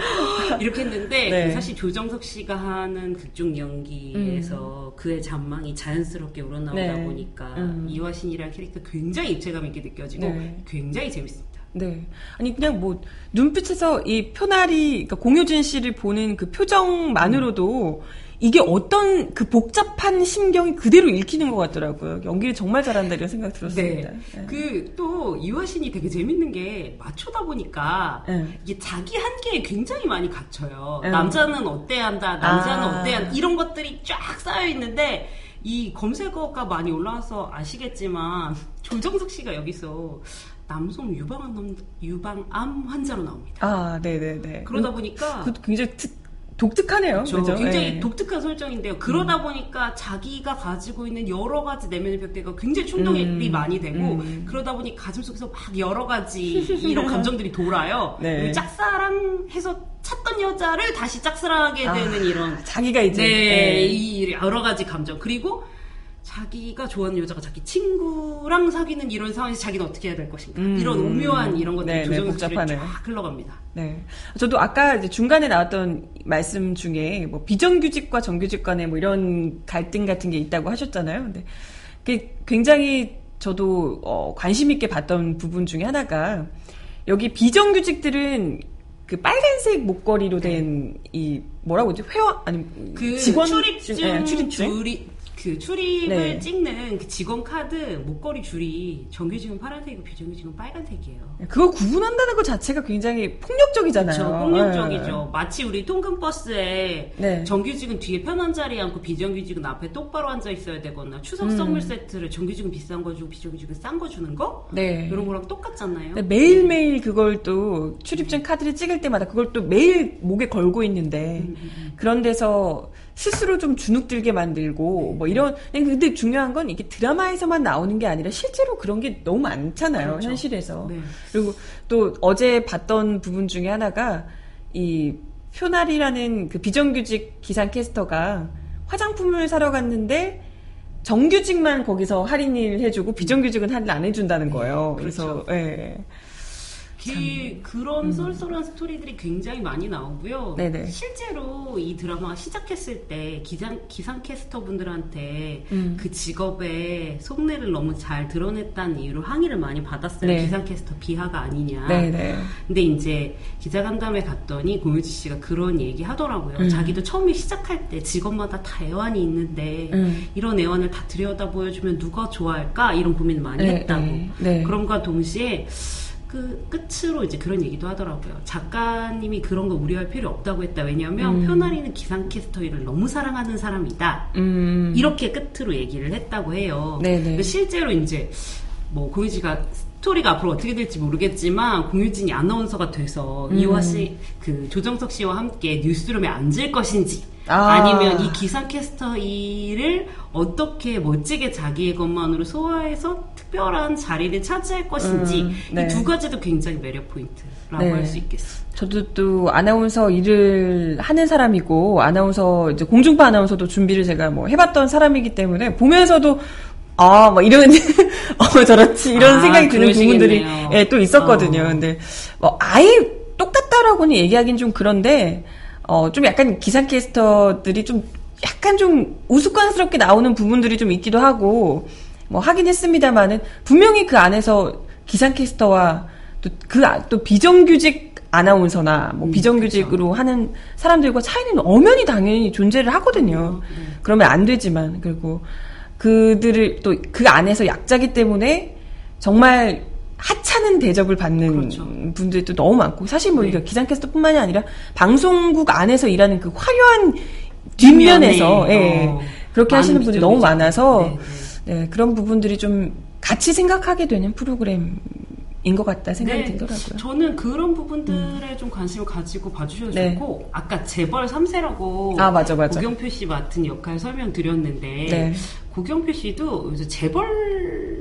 이렇게 했는데 네. 사실 조정석 씨가 하는 극중 연기에서 음. 그의 잔망이 자연스럽게 우러나오다 네. 보니까 음. 이화신이라는 캐릭터 굉장히 입체감 있게 느껴지고 네. 굉장히 재밌습니다. 네. 아니 그냥 뭐 눈빛에서 이 표나리 그러니까 공효진 씨를 보는 그 표정만으로도 음. 이게 어떤 그 복잡한 심경이 그대로 읽히는 것 같더라고요. 연기를 정말 잘한다 이런 생각 들었습니다. 네. 네. 그또 이화신이 되게 재밌는 게 맞추다 보니까 네. 이게 자기 한계에 굉장히 많이 갇혀요. 네. 남자는 어때야 한다, 남자는 아. 어때야 한다 이런 것들이 쫙 쌓여 있는데 이 검색어가 많이 올라와서 아시겠지만 조정석 씨가 여기서 남성 유방암 유방암 환자로 나옵니다. 아, 네, 네, 네. 그러다 보니까 그 굉장히 특, 독특하네요. 그렇죠? 그렇죠? 굉장히 네. 독특한 설정인데요. 그러다 음. 보니까 자기가 가지고 있는 여러 가지 내면의 벽대가 굉장히 충동이 음. 많이 되고 음. 그러다 보니 가슴 속에서 막 여러 가지 이런 감정들이 돌아요. 네. 짝사랑해서 찾던 여자를 다시 짝사랑하게 아, 되는 아, 이런 자기가 이제 네, 네. 이 여러 가지 감정 그리고 자기가 좋아하는 여자가 자기 친구랑 사귀는 이런 상황에서 자기는 어떻게 해야 될 것인가 음, 이런 오묘한 이런 것들이 네, 조정석이 네, 쫙 흘러갑니다. 네, 저도 아까 중간에 나왔던 말씀 중에 뭐 비정규직과 정규직 간에 뭐 이런 갈등 같은 게 있다고 하셨잖아요. 근데 그게 굉장히 저도 어, 관심 있게 봤던 부분 중에 하나가 여기 비정규직들은 그 빨간색 목걸이로 된이 네. 뭐라고 하지 회화 아니 그 직원 출입증, 네, 출입증? 그 출입을 네. 찍는 그 직원 카드 목걸이 줄이 정규직은 파란색이고 비정규직은 빨간색이에요. 그걸 구분한다는 것 자체가 굉장히 폭력적이잖아요. 그렇죠. 폭력적이죠. 네. 마치 우리 통근 버스에 네. 정규직은 뒤에 편한 자리에 앉고 비정규직은 앞에 똑바로 앉아 있어야 되거나 추석 음. 선물 세트를 정규직은 비싼 거 주고 비정규직은 싼 거 주는 거? 네. 이런 거랑 똑같잖아요. 매일매일 그걸 또 출입증 카드를 찍을 때마다 그걸 또 매일 목에 걸고 있는데 음, 음, 음. 그런 데서 스스로 좀 주눅들게 만들고 뭐 이런 근데 중요한 건 이게 드라마에서만 나오는 게 아니라 실제로 그런 게 너무 많잖아요 그렇죠. 현실에서 네. 그리고 또 어제 봤던 부분 중에 하나가 이 표나리라는 그 비정규직 기상 캐스터가 화장품을 사러 갔는데 정규직만 거기서 할인을 해주고 비정규직은 할인 안 해준다는 거예요. 그래서 그렇죠. 예. 그, 그런 음. 쏠쏠한 스토리들이 굉장히 많이 나오고요. 네네. 실제로 이 드라마가 시작했을 때 기상, 기상캐스터 분들한테 음. 그 직업의 속내를 너무 잘 드러냈다는 이유로 항의를 많이 받았어요. 네. 기상캐스터 비하가 아니냐. 네네. 근데 이제 기자간담회 갔더니 공유지 씨가 그런 얘기 하더라고요. 음. 자기도 처음에 시작할 때 직업마다 다 애환이 있는데 음. 이런 애환을 다 들여다 보여주면 누가 좋아할까? 이런 고민을 많이 네, 했다고. 네, 네. 그럼과 동시에 그 끝으로 이제 그런 얘기도 하더라고요. 작가님이 그런 거 우려할 필요 없다고 했다. 왜냐하면 음. 표나리는 기상캐스터 일을 너무 사랑하는 사람이다. 음. 이렇게 끝으로 얘기를 했다고 해요. 네네. 실제로 이제 뭐 고유지가 스토리가 앞으로 어떻게 될지 모르겠지만 공효진이 아나운서가 돼서 음. 이화신, 그 조정석 씨와 함께 뉴스룸에 앉을 것인지 아. 아니면 이 기상캐스터 일을 어떻게 멋지게 자기의 것만으로 소화해서 특별한 자리를 차지할 것인지 음, 네. 이 두 가지도 굉장히 매력 포인트라고 네. 할 수 있겠어요. 저도 또 아나운서 일을 하는 사람이고 아나운서 이제 공중파 아나운서도 준비를 제가 뭐 해봤던 사람이기 때문에 보면서도 아, 뭐 이런 어 저렇지 이런 아, 생각이 드는 부분들이 예, 또 있었거든요. 어. 근데 뭐 아예 똑같다라고는 얘기하긴 좀 그런데 어, 좀 약간 기상캐스터들이 좀 약간 좀 우스꽝스럽게 나오는 부분들이 좀 있기도 하고, 뭐 하긴 했습니다만은, 분명히 그 안에서 기상캐스터와 또 그, 아, 또 비정규직 아나운서나 뭐 음, 비정규직으로 그렇죠. 하는 사람들과 차이는 엄연히 당연히 존재를 하거든요. 음. 그러면 안 되지만, 그리고 그들을 또 그 안에서 약자기 때문에 정말 하찮은 대접을 받는 그렇죠. 분들도 너무 많고 사실 뭐 네. 기상캐스터뿐만이 아니라 방송국 안에서 일하는 그 화려한 뒷면에서 예, 어, 그렇게 하시는 분들이 너무 많아서 네, 네. 네, 그런 부분들이 좀 같이 생각하게 되는 프로그램. 인것 같다 생각이 네, 들더라고요. 저는 그런 부분들에 음. 좀 관심을 가지고 봐주셔도 네. 좋고 아까 재벌 3세라고 아, 맞아, 맞아. 고경표 씨 맡은 역할 설명드렸는데 네. 고경표 씨도 요새 재벌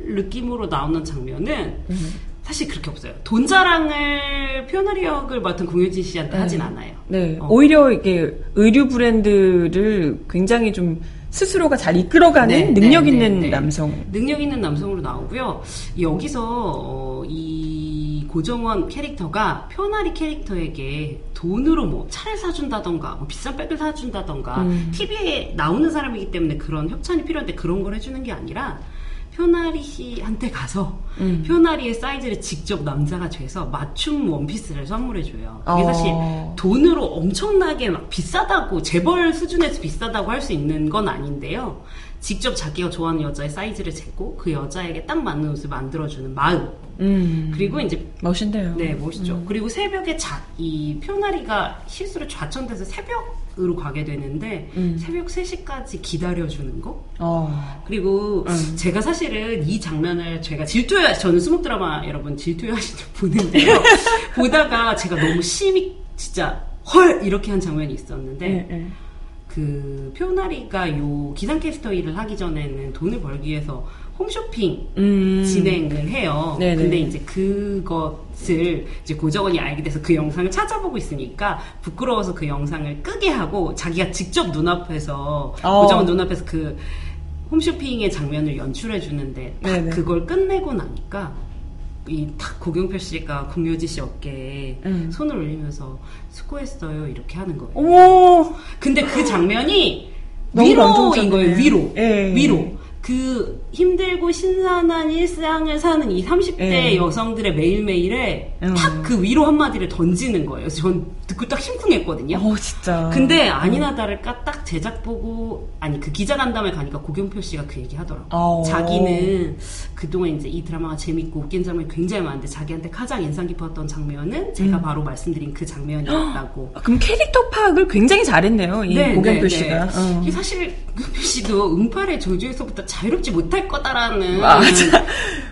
느낌으로 나오는 장면은 음. 사실 그렇게 없어요. 돈 자랑을 표현하리 역을 맡은 공효진 씨한테 네. 하진 않아요. 네. 어. 오히려 이게 의류 브랜드를 굉장히 좀 스스로가 잘 이끌어가는 네, 네 능력 네, 있는 네, 남성. 능력 있는 남성으로 나오고요. 여기서 어, 이 고정원 캐릭터가 표나리 캐릭터에게 돈으로 뭐 차를 사준다던가 뭐 비싼 백을 사준다던가 음. TV에 나오는 사람이기 때문에 그런 협찬이 필요한데 그런 걸 해주는 게 아니라 표나리 씨한테 가서 음. 표나리의 사이즈를 직접 남자가 재서 맞춤 원피스를 선물해줘요. 그게 어. 사실 돈으로 엄청나게 막 비싸다고 재벌 수준에서 비싸다고 할 수 있는 건 아닌데요. 직접 자기가 좋아하는 여자의 사이즈를 재고 그 여자에게 딱 맞는 옷을 만들어주는 마음. 음. 그리고 이제 멋있네요. 네, 멋있죠. 음. 그리고 새벽에 자, 이 표나리가 실수로 좌천돼서 새벽으로 가게 되는데 음. 새벽 3시까지 기다려주는 거. 어. 그리고 음. 제가 사실은 이 장면을 제가 질투해 저는 수목 드라마 여러분 질투하시는 보는데요. 보다가 제가 너무 심히 진짜 헐 이렇게 한 장면이 있었는데. 네, 네. 그 표나리가 요 기상캐스터 일을 하기 전에는 돈을 벌기 위해서 홈쇼핑 음. 진행을 해요. 네네. 근데 이제 그것을 이제 고정원이 알게 돼서 그 영상을 찾아보고 있으니까 부끄러워서 그 영상을 끄게 하고 자기가 직접 눈앞에서 어. 고정원 눈앞에서 그 홈쇼핑의 장면을 연출해 주는데 딱 그걸 끝내고 나니까 이탁 고경표 씨가 공효지 씨 어깨에 음. 손을 올리면서 수고했어요 이렇게 하는 거예요. 오. 근데 그 장면이 위로인 거예요. 위로. 예. 위로. 그 힘들고 신선한 일상을 사는 이 30대 예. 여성들의 매일매일에 음. 딱그 위로 한마디를 던지는 거예요. 전 듣고 딱 심쿵했거든요. 어, 진짜. 근데 아니나 다를까 딱 제작 보고, 아니, 그 기자 간담회 가니까 고경표 씨가 그 얘기 하더라고. 어. 자기는 그동안 이제 이 드라마가 재밌고 웃긴 장면이 굉장히 많은데 자기한테 가장 인상 깊었던 장면은 제가 음. 바로 말씀드린 그 장면이었다고. 아, 그럼 캐릭터 파악을 굉장히 잘했네요. 이 네, 고경표 네, 씨가. 네. 어. 사실 고경표 씨도 응팔의 저주에서부터 자유롭지 못할 거다라는 맞아.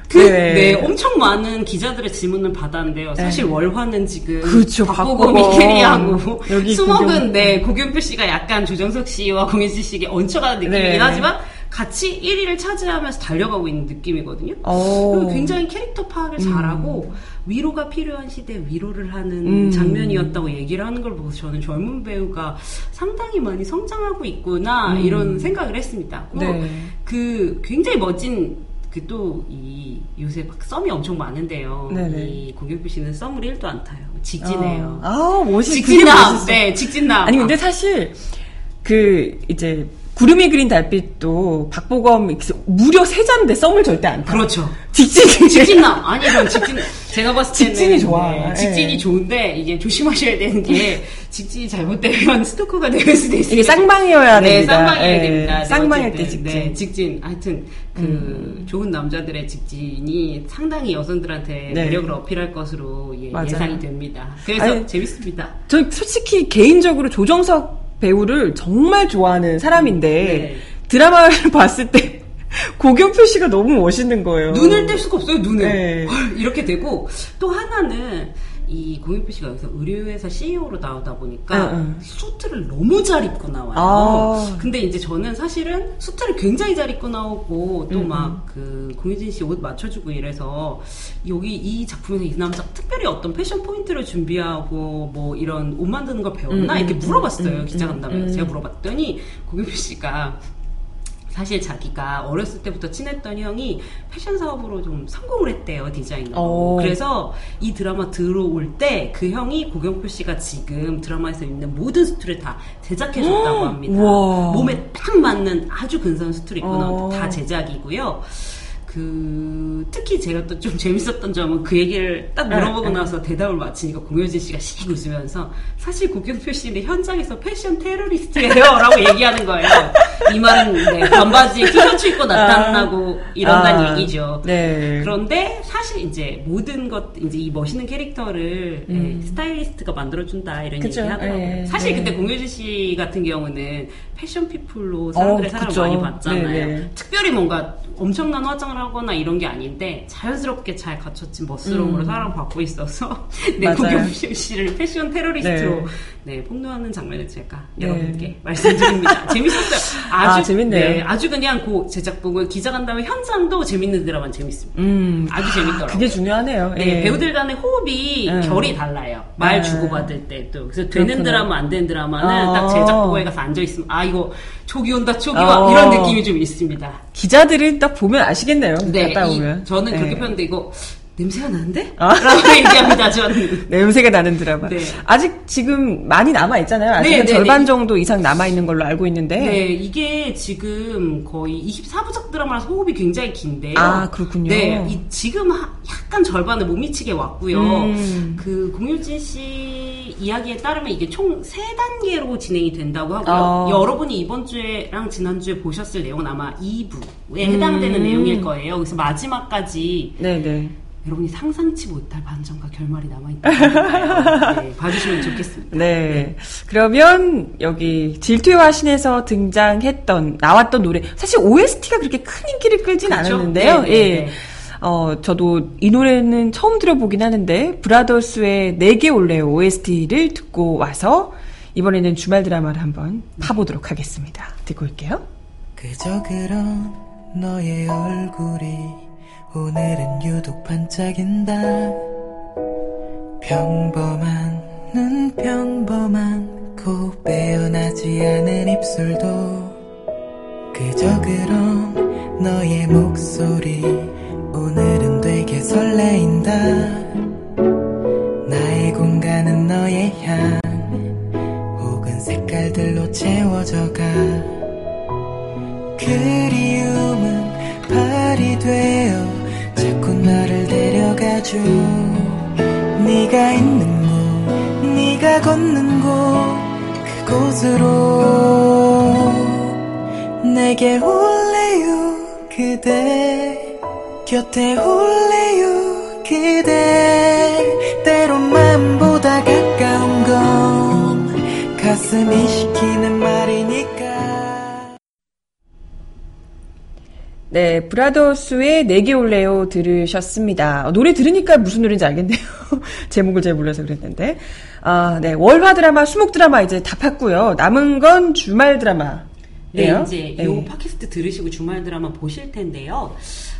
그, 네. 네. 엄청 많은 기자들의 질문을 받았는데요. 사실 네. 월화는 지금 그렇죠, 바꾸고 미케리하고 수목은 네 고경표 씨가 약간 조정석 씨와 공혜지 씨에게 얹혀가는 느낌이긴 네. 하지만 같이 1위를 차지하면서 달려가고 있는 느낌이거든요. 그리고 굉장히 캐릭터 파악을 음. 잘하고 위로가 필요한 시대에 위로를 하는 음. 장면이었다고 얘기를 하는 걸 보고 저는 젊은 배우가 상당히 많이 성장하고 있구나 음. 이런 생각을 했습니다. 네. 그 굉장히 멋진 그 또 이 요새 막 썸이 엄청 많은데요. 네네. 이 고경표 씨는 썸을 1도 안 타요. 직진해요. 아, 아 멋있 직진남. 네, 직진남. 아니 근데 사실 그 이제 구름이 그린 달빛도 박보검 무려 세 잔인데 썸을 절대 안 타. 그렇죠. 직진 직진남 아니 이건 직진 제가 봤을 때는 직진이 좋아. 네, 직진이 네. 좋은데 이게 조심하셔야 되는 게 직진이 잘못되면 스토커가 될 수도 있어요. 이게 쌍방이어야 네, 됩니다. 쌍방이어야 네, 됩니다. 쌍방일 때 직진. 네, 직진. 하여튼 그 음. 좋은 남자들의 직진이 상당히 여성들한테 네. 매력을 어필할 것으로 예, 상이 됩니다. 그래서 아니, 재밌습니다. 저 솔직히 개인적으로 조정석 배우를 정말 좋아하는 사람인데 네. 드라마를 봤을 때 고경표 씨가 너무 멋있는 거예요. 눈을 뗄 수가 없어요, 눈을. 네. 이렇게 되고 또 하나는 이 공익표 씨가 여기서 의류회사 CEO로 나오다 보니까 응, 응. 수트를 너무 잘 입고 나와요. 아. 근데 이제 저는 사실은 수트를 굉장히 잘 입고 나오고 또 막 그 공유진 씨 옷 맞춰주고 이래서 여기 이 작품에서 이 남자 특별히 어떤 패션 포인트를 준비하고 뭐 이런 옷 만드는 걸 배웠나 음, 이렇게 물어봤어요 음, 기자 간담회에서 음, 제가 물어봤더니 공유표 씨가 사실 자기가 어렸을 때부터 친했던 형이 패션 사업으로 좀 성공을 했대요 디자이너로. 오. 어. 그래서 이 드라마 들어올 때 그 형이 고경표 씨가 지금 드라마에서 입는 모든 수트를 다 제작해줬다고 합니다. 우와. 몸에 딱 맞는 아주 근사한 수트를 입고 나온 다 어. 제작이고요. 그 특히 제가 또 좀 재밌었던 점은 그 얘기를 딱 물어보고 네, 네. 나서 대답을 마치니까 공효진 씨가 씩 웃으면서 사실 고경표 씨는 현장에서 패션 테러리스트예요라고 얘기하는 거예요. 이 말은 네, 반바지에 티셔츠 입고 나타나고 아, 이런다는 아, 얘기죠. 네. 그런데 사실 이제 모든 것 이제 이 멋있는 캐릭터를 네, 음. 네, 스타일리스트가 만들어준다 이런 그쵸? 얘기 하더라고요. 네, 사실 근데 공효진 씨 같은 경우는 패션 피플로 사람들의 어, 사랑을 많이 받잖아요. 특별히 뭔가 엄청난 화장을 하거나 이런 게 아닌데 자연스럽게 잘 갖춰진 멋스러움으로 음. 사랑받고 있어서 네, 고경표 씨를 패션 테러리스트로 네. 네, 폭로하는 장면을 제가 네. 여러분께 말씀드립니다. 재밌었어요. 아주 아, 재밌네요. 네, 아주 그냥 그 제작복을 기자 간담회 현장도 재밌는 드라마 재밌습니다. 음, 아주 재밌더라고요. 그게 중요하네요. 네, 예. 배우들 간의 호흡이 음. 결이 달라요. 말 아. 주고받을 때도. 그래서 되는 그렇구나. 드라마 안 되는 드라마는 아. 딱 제작복에 가서 앉아 있으면 아 이거 촉이 온다 촉이 와 어. 이런 느낌이 좀 있습니다. 기자들은 딱 보면 아시겠네요. 네, 갔다 오면. 저는 그렇게 표현데 네. 이거 냄새가 나는데? 아? 라고 얘기합니다, 저는. 냄새가 나는 드라마. 네. 아직 지금 많이 남아있잖아요. 아직은 네, 네, 절반 네. 정도 이상 남아있는 걸로 알고 있는데. 네, 이게 지금 거의 24부작 드라마라서 호흡이 굉장히 긴데요. 아, 그렇군요. 네, 이, 지금 하, 약간 절반을 못 미치게 왔고요. 음. 그 공효진 씨 이야기에 따르면 이게 총 3단계로 진행이 된다고 하고요. 어. 여러분이 이번 주에랑 지난주에 보셨을 내용은 아마 2부에 해당되는 음. 내용일 거예요. 그래서 마지막까지. 네네. 여러분이 상상치 못할 반전과 결말이 남아있다. 네, 봐주시면 좋겠습니다. 네. 네. 그러면 여기 질투와 신에서 등장했던 나왔던 노래 사실 OST가 그렇게 큰 인기를 끌진 그렇죠? 않았는데요. 네, 네 예. 네. 어, 저도 이 노래는 처음 들어보긴 하는데 브라더스의 내게 올래요 OST를 듣고 와서 이번에는 주말 드라마를 한번 파보도록 하겠습니다. 듣고 올게요. 그저 그런 너의 얼굴이 오늘은 유독 반짝인다. 평범한 눈 평범한 빼어나지 않은 입술도. 그저 그런 너의 목소리 오늘은 되게 설레인다. 나의 공간은 너의 향 혹은 색깔들로 채워져가. 그리움은 발이 되어 데려가줘 네가 있는 곳 네가 걷는 곳 그곳으로 내게 올래요 그대 곁에 올래요 그대. 때론 마음보다 가까운 건 가슴이 시키는 말이니까 네, 브라더스의 내게 올래요 들으셨습니다. 어, 노래 들으니까 무슨 노래인지 알겠네요. 제목을 잘 몰라서 그랬는데. 아, 네, 월화 드라마, 수목 드라마 이제 다 팠고요. 남은 건 주말 드라마. 네, 이제 네. 요 팟캐스트 들으시고 주말 드라마 보실 텐데요.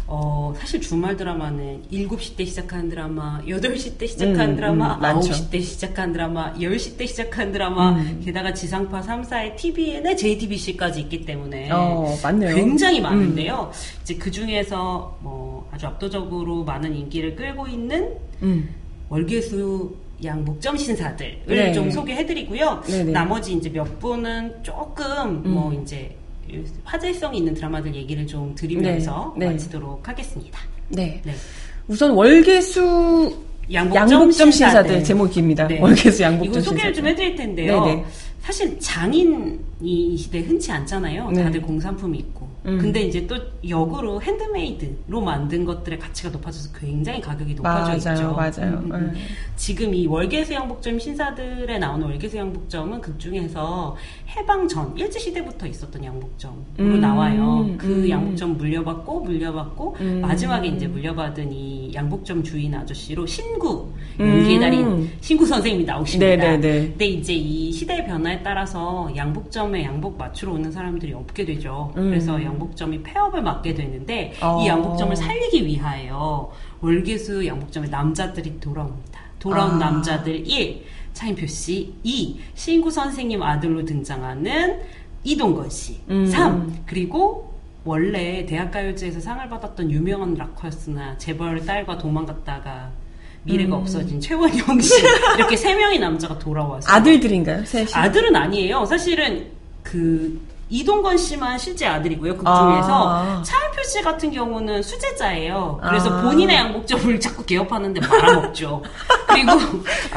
어, 사실 주말 드라마는 7시 때 시작하는 드라마, 8시 때 시작하는 음, 드라마, 음, 9시 때 시작하는 드라마, 10시 때 시작하는 드라마, 음. 게다가 지상파 3사의 TVN에 JTBC까지 있기 때문에 어, 맞네요. 굉장히 음. 많은데요. 이제 그 중에서 뭐 아주 압도적으로 많은 인기를 끌고 있는 음. 월계수 양복점 신사들을 네. 좀 소개해드리고요. 네네. 네. 나머지 이제 몇 분은 조금 뭐 음. 이제 화제성 있는 드라마들 얘기를 좀 드리면서 네, 네. 마치도록 하겠습니다. 네. 네. 우선 월계수 양복점, 양복점 신사들, 신사들 제목입니다. 네. 월계수 양복점 이거 소개를 신사들. 좀 해드릴 텐데요. 사실 장인이 이 시대에 흔치 않잖아요. 다들 공산품이 있고. 음. 근데 이제 또 역으로 핸드메이드로 만든 것들의 가치가 높아져서 굉장히 가격이 높아져 맞아요, 있죠. 맞아요. 음, 음, 음. 지금 이 월계 수 양복점 신사들에 나오는 월계 수 양복점은 그 중에서 해방 전 일제 시대부터 있었던 양복점으로 음. 나와요. 그 음. 양복점 물려받고 물려받고 마지막에 이제 물려받은 이 양복점 주인 아저씨로 신구 연기의 달인 신구 선생님이 나오십니다. 네네네. 네, 네. 근데 이제 이 시대의 변화에 따라서 양복점에 양복 맞추러 오는 사람들이 없게 되죠. 그래서 양복점이 폐업을 맞게 되는데 어. 이 양복점을 살리기 위하여 월계수 양복점에 남자들이 돌아옵니다. 돌아온 아. 남자들 1. 차인표 씨 2. 신구 선생님 아들로 등장하는 이동건 씨 음. 3. 그리고 원래 대학가요제에서 상을 받았던 유명한 락커스나 재벌 딸과 도망갔다가 미래가 음. 없어진 최원영 씨 이렇게 세 명의 남자가 돌아와서 아들들인가요? 셋이? 아들은 아니에요. 사실은 그 이동건 씨만 실제 아들이고요. 극 중에서 아. 차은표 씨 같은 경우는 수제자예요. 그래서 아. 본인의 양복점을 자꾸 개업하는데 말아먹죠. 그리고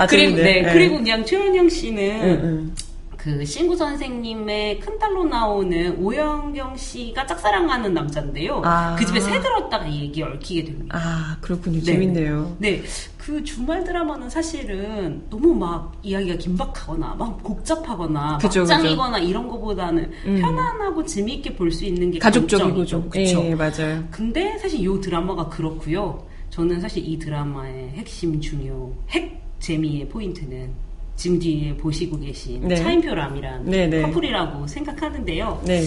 그리고 네, 네, 그리고 그냥 최은영 씨는 응, 응. 그 신구 선생님의 큰 딸로 나오는 오영경 씨가 짝사랑하는 남자인데요. 아. 그 집에 새 들었다가 얘기 얽히게 됩니다. 아 그렇군요. 네. 재밌네요. 네. 그 주말 드라마는 사실은 너무 막 이야기가 긴박하거나 막 복잡하거나 그쵸, 막장이거나 그쵸. 이런 거보다는 음. 편안하고 재미있게 볼 수 있는 게 가족적이고 좀 그렇죠. 예, 맞아요. 근데 사실 이 드라마가 그렇고요. 저는 사실 이 드라마의 핵심 중요 핵 재미의 포인트는 지금 뒤에 보시고 계신 네. 차인표 람이란 네, 네. 커플이라고 생각하는데요. 네.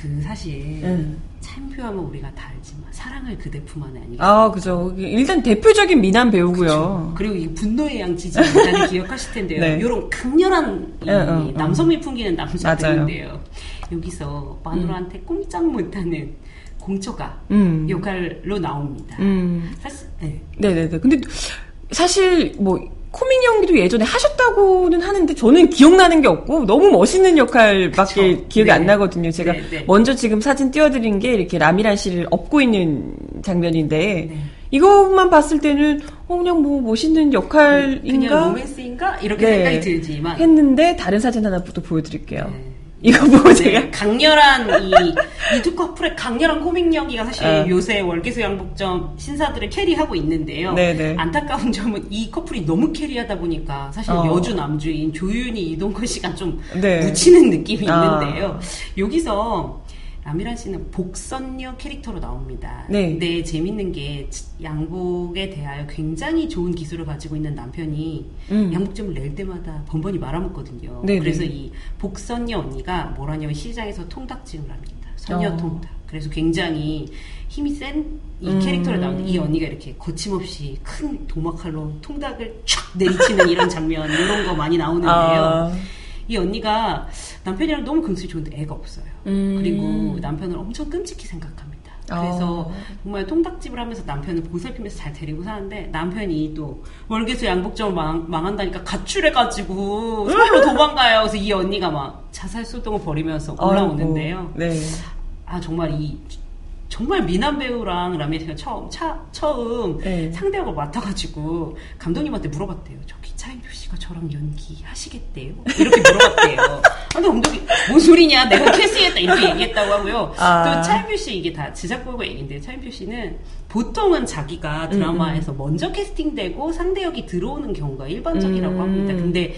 그 사실 음. 차인표하면 우리가 다 알지만 사랑을 그대 품 안에 아니겠습니까? 아, 그죠. 일단 대표적인 미남 배우고요. 그쵸. 그리고 이 분노의 양지지 다들 기억하실 텐데요. 네. 이런 강렬한 이 어, 어, 남성미 풍기는 남자 맞아요. 배우인데요. 여기서 마누라한테 음. 꼼짝 못하는 공처가 음. 역할로 나옵니다. 음. 사실 네. 네네네. 근데 사실 뭐 코믹 연기도 예전에 하셨다고는 하는데 저는 기억나는 게 없고 너무 멋있는 역할밖에 그쵸. 기억이 네. 안 나거든요. 제가 네, 네. 먼저 지금 사진 띄워드린 게 이렇게 라미란 씨를 업고 있는 장면인데 네. 이것만 봤을 때는 어, 그냥 뭐 멋있는 역할인가? 그냥 로맨스인가? 이렇게 네. 생각이 들지만 했는데 다른 사진 하나 또 보여드릴게요. 네. 이거 보고 네, 제가 강렬한 이 이 두 커플의 강렬한 코믹 연기가 사실 어. 요새 월계수 양복점 신사들을 carry하고 있는데요. 네네. 네. 안타까운 점은 이 커플이 너무 carry하다 보니까 사실 어. 여주 남주인 조윤희 이동건 씨가 좀 네. 묻히는 느낌이 아. 있는데요. 여기서 라미란 씨는 복선녀 캐릭터로 나옵니다. 네. 근데 재밌는 게 양복에 대하여 굉장히 좋은 기술을 가지고 있는 남편이 음. 양복점을 낼 때마다 번번이 말아먹거든요. 네네. 그래서 이 복선녀 언니가 뭐라냐면 시장에서 통닭집을 합니다. 선녀 어. 통닭. 그래서 굉장히 힘이 센 이 캐릭터를 음. 나오는 이 언니가 이렇게 거침없이 큰 도마칼로 통닭을 촥 내리치는 이런 장면 이런 거 많이 나오는데요. 아. 이 언니가 남편이랑 너무 금슬이 좋은데 애가 없어요. 음. 그리고 남편을 엄청 끔찍히 생각합니다. 그래서 어. 정말 통닭집을 하면서 남편을 보살피면서 잘 데리고 사는데 남편이 또 월계수 양복점을 망, 망한다니까 가출해가지고 서울로 도망가요. 그래서 이 언니가 막 자살 소동을 벌이면서 올라오는데요. 네. 아 정말 이 정말 미남 배우랑 라미가 처음 차, 처음 네. 상대역을 맡아가지고 감독님한테 물어봤대요. 저기 차인표 씨가 저랑 연기 하시겠대요? 이렇게 물어봤대요. 근데 감독이 뭔 소리냐? 내가 캐스했다 이렇게 얘기했다고 하고요. 아. 또 차인표 씨 이게 다 제작부가 얘기인데 차인표 씨는 보통은 자기가 드라마에서 음. 먼저 캐스팅되고 상대역이 들어오는 경우가 일반적이라고 음. 합니다. 근데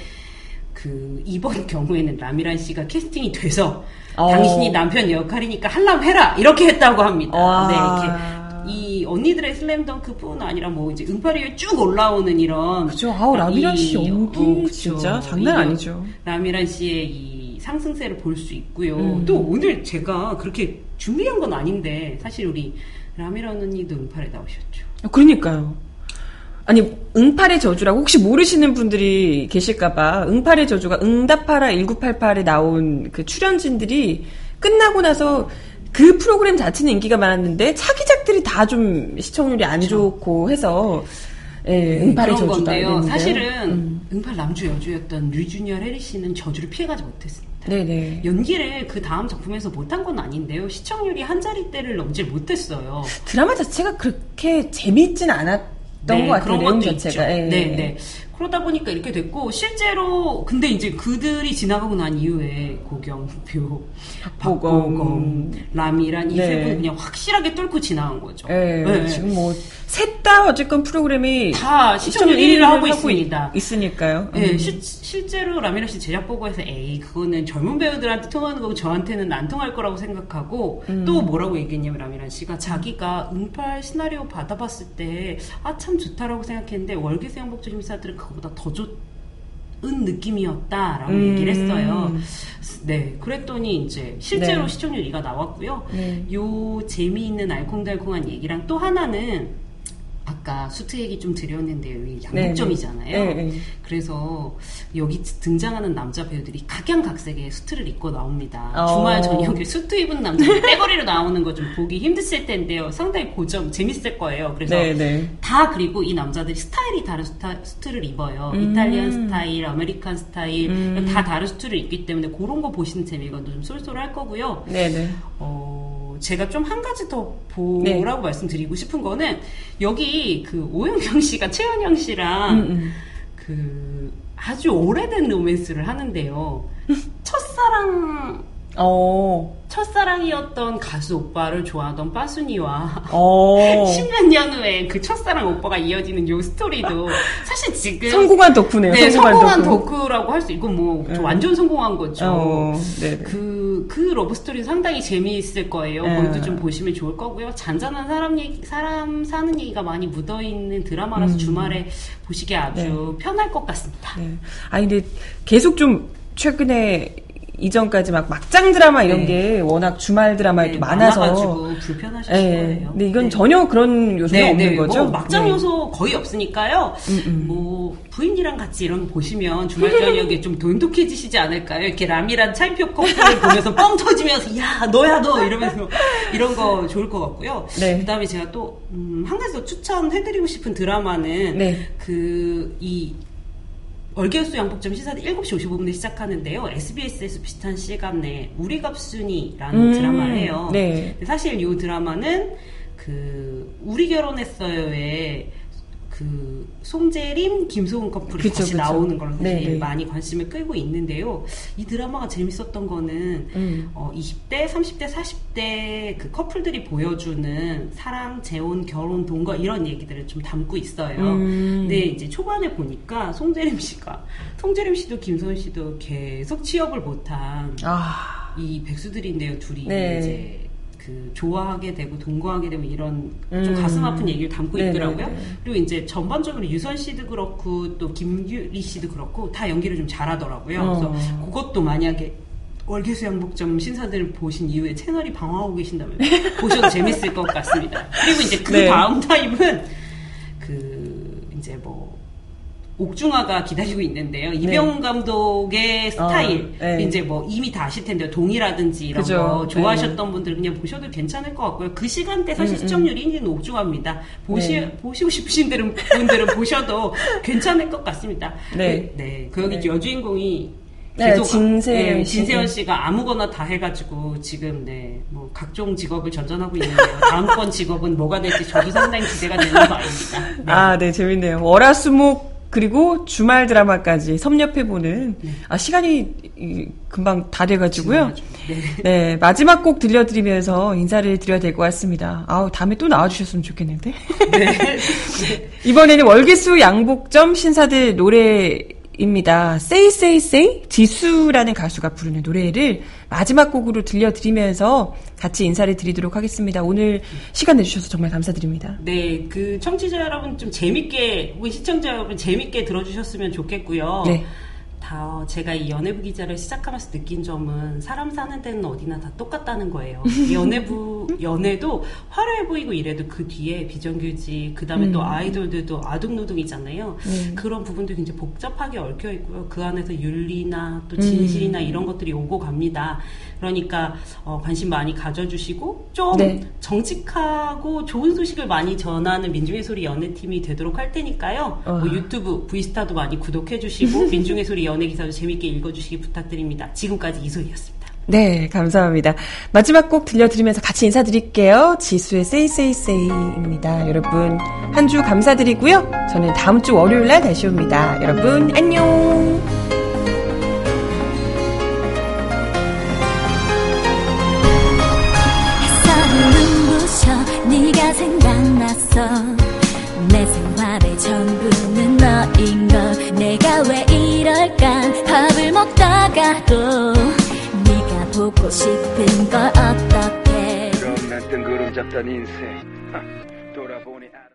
그 이번 경우에는 라미란 씨가 캐스팅이 돼서 어. 당신이 남편 역할이니까 할람 해라 이렇게 했다고 합니다. 와. 네, 이렇게 이 언니들의 슬램덩크뿐 아니라 뭐 이제 응파리에 쭉 올라오는 이런 그죠. 아우 라미란 씨 연기 어, 진짜 장난 아니죠. 라미란 씨의 이 상승세를 볼 수 있고요. 음. 또 오늘 제가 그렇게 준비한 건 아닌데 사실 우리 라미라는 언니도 응팔에 나오셨죠. 아, 그러니까요. 아니 응팔의 저주라고 혹시 모르시는 분들이 계실까봐 응팔의 저주가 응답하라 1988에 나온 그 출연진들이 끝나고 나서 그 프로그램 자체는 인기가 많았는데 차기작들이 다 좀 시청률이 안 그렇죠. 좋고 해서 예, 음, 응팔의 저주다. 건데요. 사실은 음. 응팔 남주 여주였던 류준열 해리 씨는 저주를 피해가지 못했습니다. 네네. 연기를 그 다음 작품에서 못한 건 아닌데요. 시청률이 한 자리대를 넘질 못했어요. 드라마 자체가 그렇게 재밌진 않았 던 네, 것 같아요. 내용 자체가. 예. 네, 네. 그러다 보니까 이렇게 됐고 실제로 근데 이제 그들이 지나가고 난 이후에 고경표, 박보검, 라미란 이세 네. 분 그냥 확실하게 뚫고 지나간 거죠. 네, 네. 지금 뭐 셋 다 어쨌건 프로그램이 다 시청률 1위를 하고, 하고 있습니다. 있 으니까요. 네, 음. 시, 실제로 라미란 씨 제작 보고에서 에이 그거는 젊은 배우들한테 통하는 거고 저한테는 안 통할 거라고 생각하고 음. 또 뭐라고 얘기했냐면 라미란 씨가 자기가 응팔 시나리오 받아봤을 때 아 참 좋다라고 생각했는데 월계수 양복조 심사들은 그거 보다 더 좋은 느낌이었다라고 음. 얘기를 했어요. 네, 그랬더니 이제 실제로 네. 시청률 2가 나왔고요. 네. 요 재미있는 알콩달콩한 얘기랑 또 하나는 아까 수트 얘기 좀 드렸는데요. 이 양복점이잖아요. 네, 네. 그래서 여기 등장하는 남자 배우들이 각양각색의 수트를 입고 나옵니다. 어. 주말 저녁에 수트 입은 남자들 떼거리로 나오는 거 좀 보기 힘드실 텐데요. 상당히 고 점 재밌을 거예요. 그래서 네, 네. 다 그리고 이 남자들이 스타일이 다른 스타, 수트를 입어요. 음. Italian 스타일, American 스타일 음. 다 다른 수트를 입기 때문에 그런 거 보시는 재미가 좀 쏠쏠할 거고요. 네네. 네. 어, 제가 좀 한 가지 더 보라고 네. 말씀드리고 싶은 거는 여기 그 오영경 씨가 최현영 씨랑 음, 음. 그 아주 오래된 로맨스를 하는데요. 첫사랑 어. 첫사랑이었던 가수 오빠를 좋아하던 빠순이와 어. 10몇 년 후에 그 첫사랑 오빠가 이어지는 요 스토리도 사실 지금 성공한 덕후네요. 네, 성공한, 덕후. 라고 할 수 있고 뭐 네. 완전 성공한 거죠. 어. 그, 그 love story 상당히 재미있을 거예요. 네. 거기도 좀 보시면 좋을 거고요. 잔잔한 사람 얘기, 사람 사는 얘기가 많이 묻어있는 드라마라서 음. 주말에 보시기 아주 네. 편할 것 같습니다. 네. 아니 근데 계속 좀 최근에 이전까지 막 막장 드라마 이런 네. 게 워낙 주말 드라마에 네, 많아서 불편하실 네. 거예요. 근데 이건 네. 전혀 그런 요소가 네, 없는 네. 거죠. 뭐 막장 요소 거의 없으니까요. 음, 음. 뭐 부인이랑 같이 이런 거 보시면 주말 저녁에 좀 돈독해지시지 않을까요? 이렇게 라미란 차인표 커플을 보면서 뻥 터지면서 야 너야 너 이러면서 이런 거 좋을 것 같고요. 그다음에 제가 또한 음, 가지 더 추천해드리고 싶은 드라마는 그 이 월계수 양복점 시사 7시 55분에 시작하는데요. SBS에서 비슷한 시간 내에 우리 갑순이라는 음, 드라마예요. 네. 사실 이 드라마는 그 우리 결혼했어요의 그 송재림, 김소은 커플이 그쵸, 다시 그쵸. 나오는 걸로 사실 네, 네. 많이 관심을 끌고 있는데요. 이 드라마가 재밌었던 거는 음. 어, 20대, 30대, 40대 그 커플들이 보여주는 사랑, 재혼, 결혼, 동거 이런 얘기들을 좀 담고 있어요. 음. 근데 이제 초반에 보니까 송재림 씨가 송재림 씨도 김소은 씨도 계속 취업을 못한 아. 이 백수들인데요. 둘이 네. 이제 그 좋아하게 되고 동거하게 되면 이런 좀 음. 가슴 아픈 얘기를 담고 네네네. 있더라고요. 그리고 이제 전반적으로 유선 씨도 그렇고 또 김유리 씨도 그렇고 다 연기를 좀 잘하더라고요. 어. 그래서 그것도 만약에 월계수 양복점 신사들 보신 이후에 채널이 방황하고 계신다면 보셔도 재밌을 것 같습니다. 그리고 이제 그 네. 다음 타임은 그 이제 뭐 옥중화가 기다리고 있는데요. 네. 이병 감독의 스타일 어, 네. 이제 뭐 이미 다 아실 텐데요. 동이라든지 이런 그죠. 거 좋아하셨던 네. 분들 그냥 보셔도 괜찮을 것 같고요. 그 시간대 사실 음, 음. 시청률이 1위는 옥중화입니다. 보시 네. 보시고 싶으신 분들은, 분들은 보셔도 괜찮을 것 같습니다. 네. 그, 네. 그 여기 네. 여주인공이 계속 진세현, 네, 진세현 씨가 아무거나 다 해가지고 지금 네 뭐 각종 직업을 전전하고 있는데요. 다음 번 직업은 뭐가 될지 저도 상당히 기대가 되는 바입니다. 네. 아, 네 재밌네요. 월화수목 그리고 주말 드라마까지 섭렵해보는 네. 아 시간이 금방 다 돼가지고요. 네. 네. 마지막 곡 들려드리면서 인사를 드려야 될 것 같습니다. 아우 다음에 또 나와주셨으면 좋겠는데. 네. 이번에는 월기수 양복점 신사들 노래 입니다. Say Say Say 지수라는 가수가 부르는 노래를 마지막 곡으로 들려드리면서 같이 인사를 드리도록 하겠습니다. 오늘 시간 내주셔서 정말 감사드립니다. 네, 그 청취자 여러분 좀 재밌게 우리 시청자 여러분 재밌게 들어주셨으면 좋겠고요. 네. 다 제가 이 연예부 기자를 시작하면서 느낀 점은 사람 사는 데는 어디나 다 똑같다는 거예요. 연예부 연애도 화려해 보이고 이래도 그 뒤에 비정규직 그다음에 음. 또 아이돌들도 아둥노둥이잖아요. 음. 그런 부분도 굉장히 복잡하게 얽혀 있고요. 그 안에서 윤리나 또 진실이나 음. 이런 것들이 오고 갑니다. 그러니까 어, 관심 많이 가져주시고 좀 네. 정직하고 좋은 소식을 많이 전하는 민중의 소리 연애팀이 되도록 할 테니까요. 어. 뭐 유튜브 브이스타도 많이 구독해주시고 민중의 소리 연애 기사도 재밌게 읽어주시기 부탁드립니다. 지금까지 이소희였습니다. 네, 감사합니다. 마지막 곡 들려드리면서 같이 인사드릴게요. 지수의 세이 세이 세이입니다. 여러분 한 주 감사드리고요. 저는 다음 주 월요일 날 다시 옵니다. 여러분 안녕. 네가 생각났어 내 생활의 전부는 너인 걸 내가 왜 이 럴까? 밥을 먹다가도 네가 보고 싶은 걸 어떡해 그럼 난 뜬구름 잡던 인생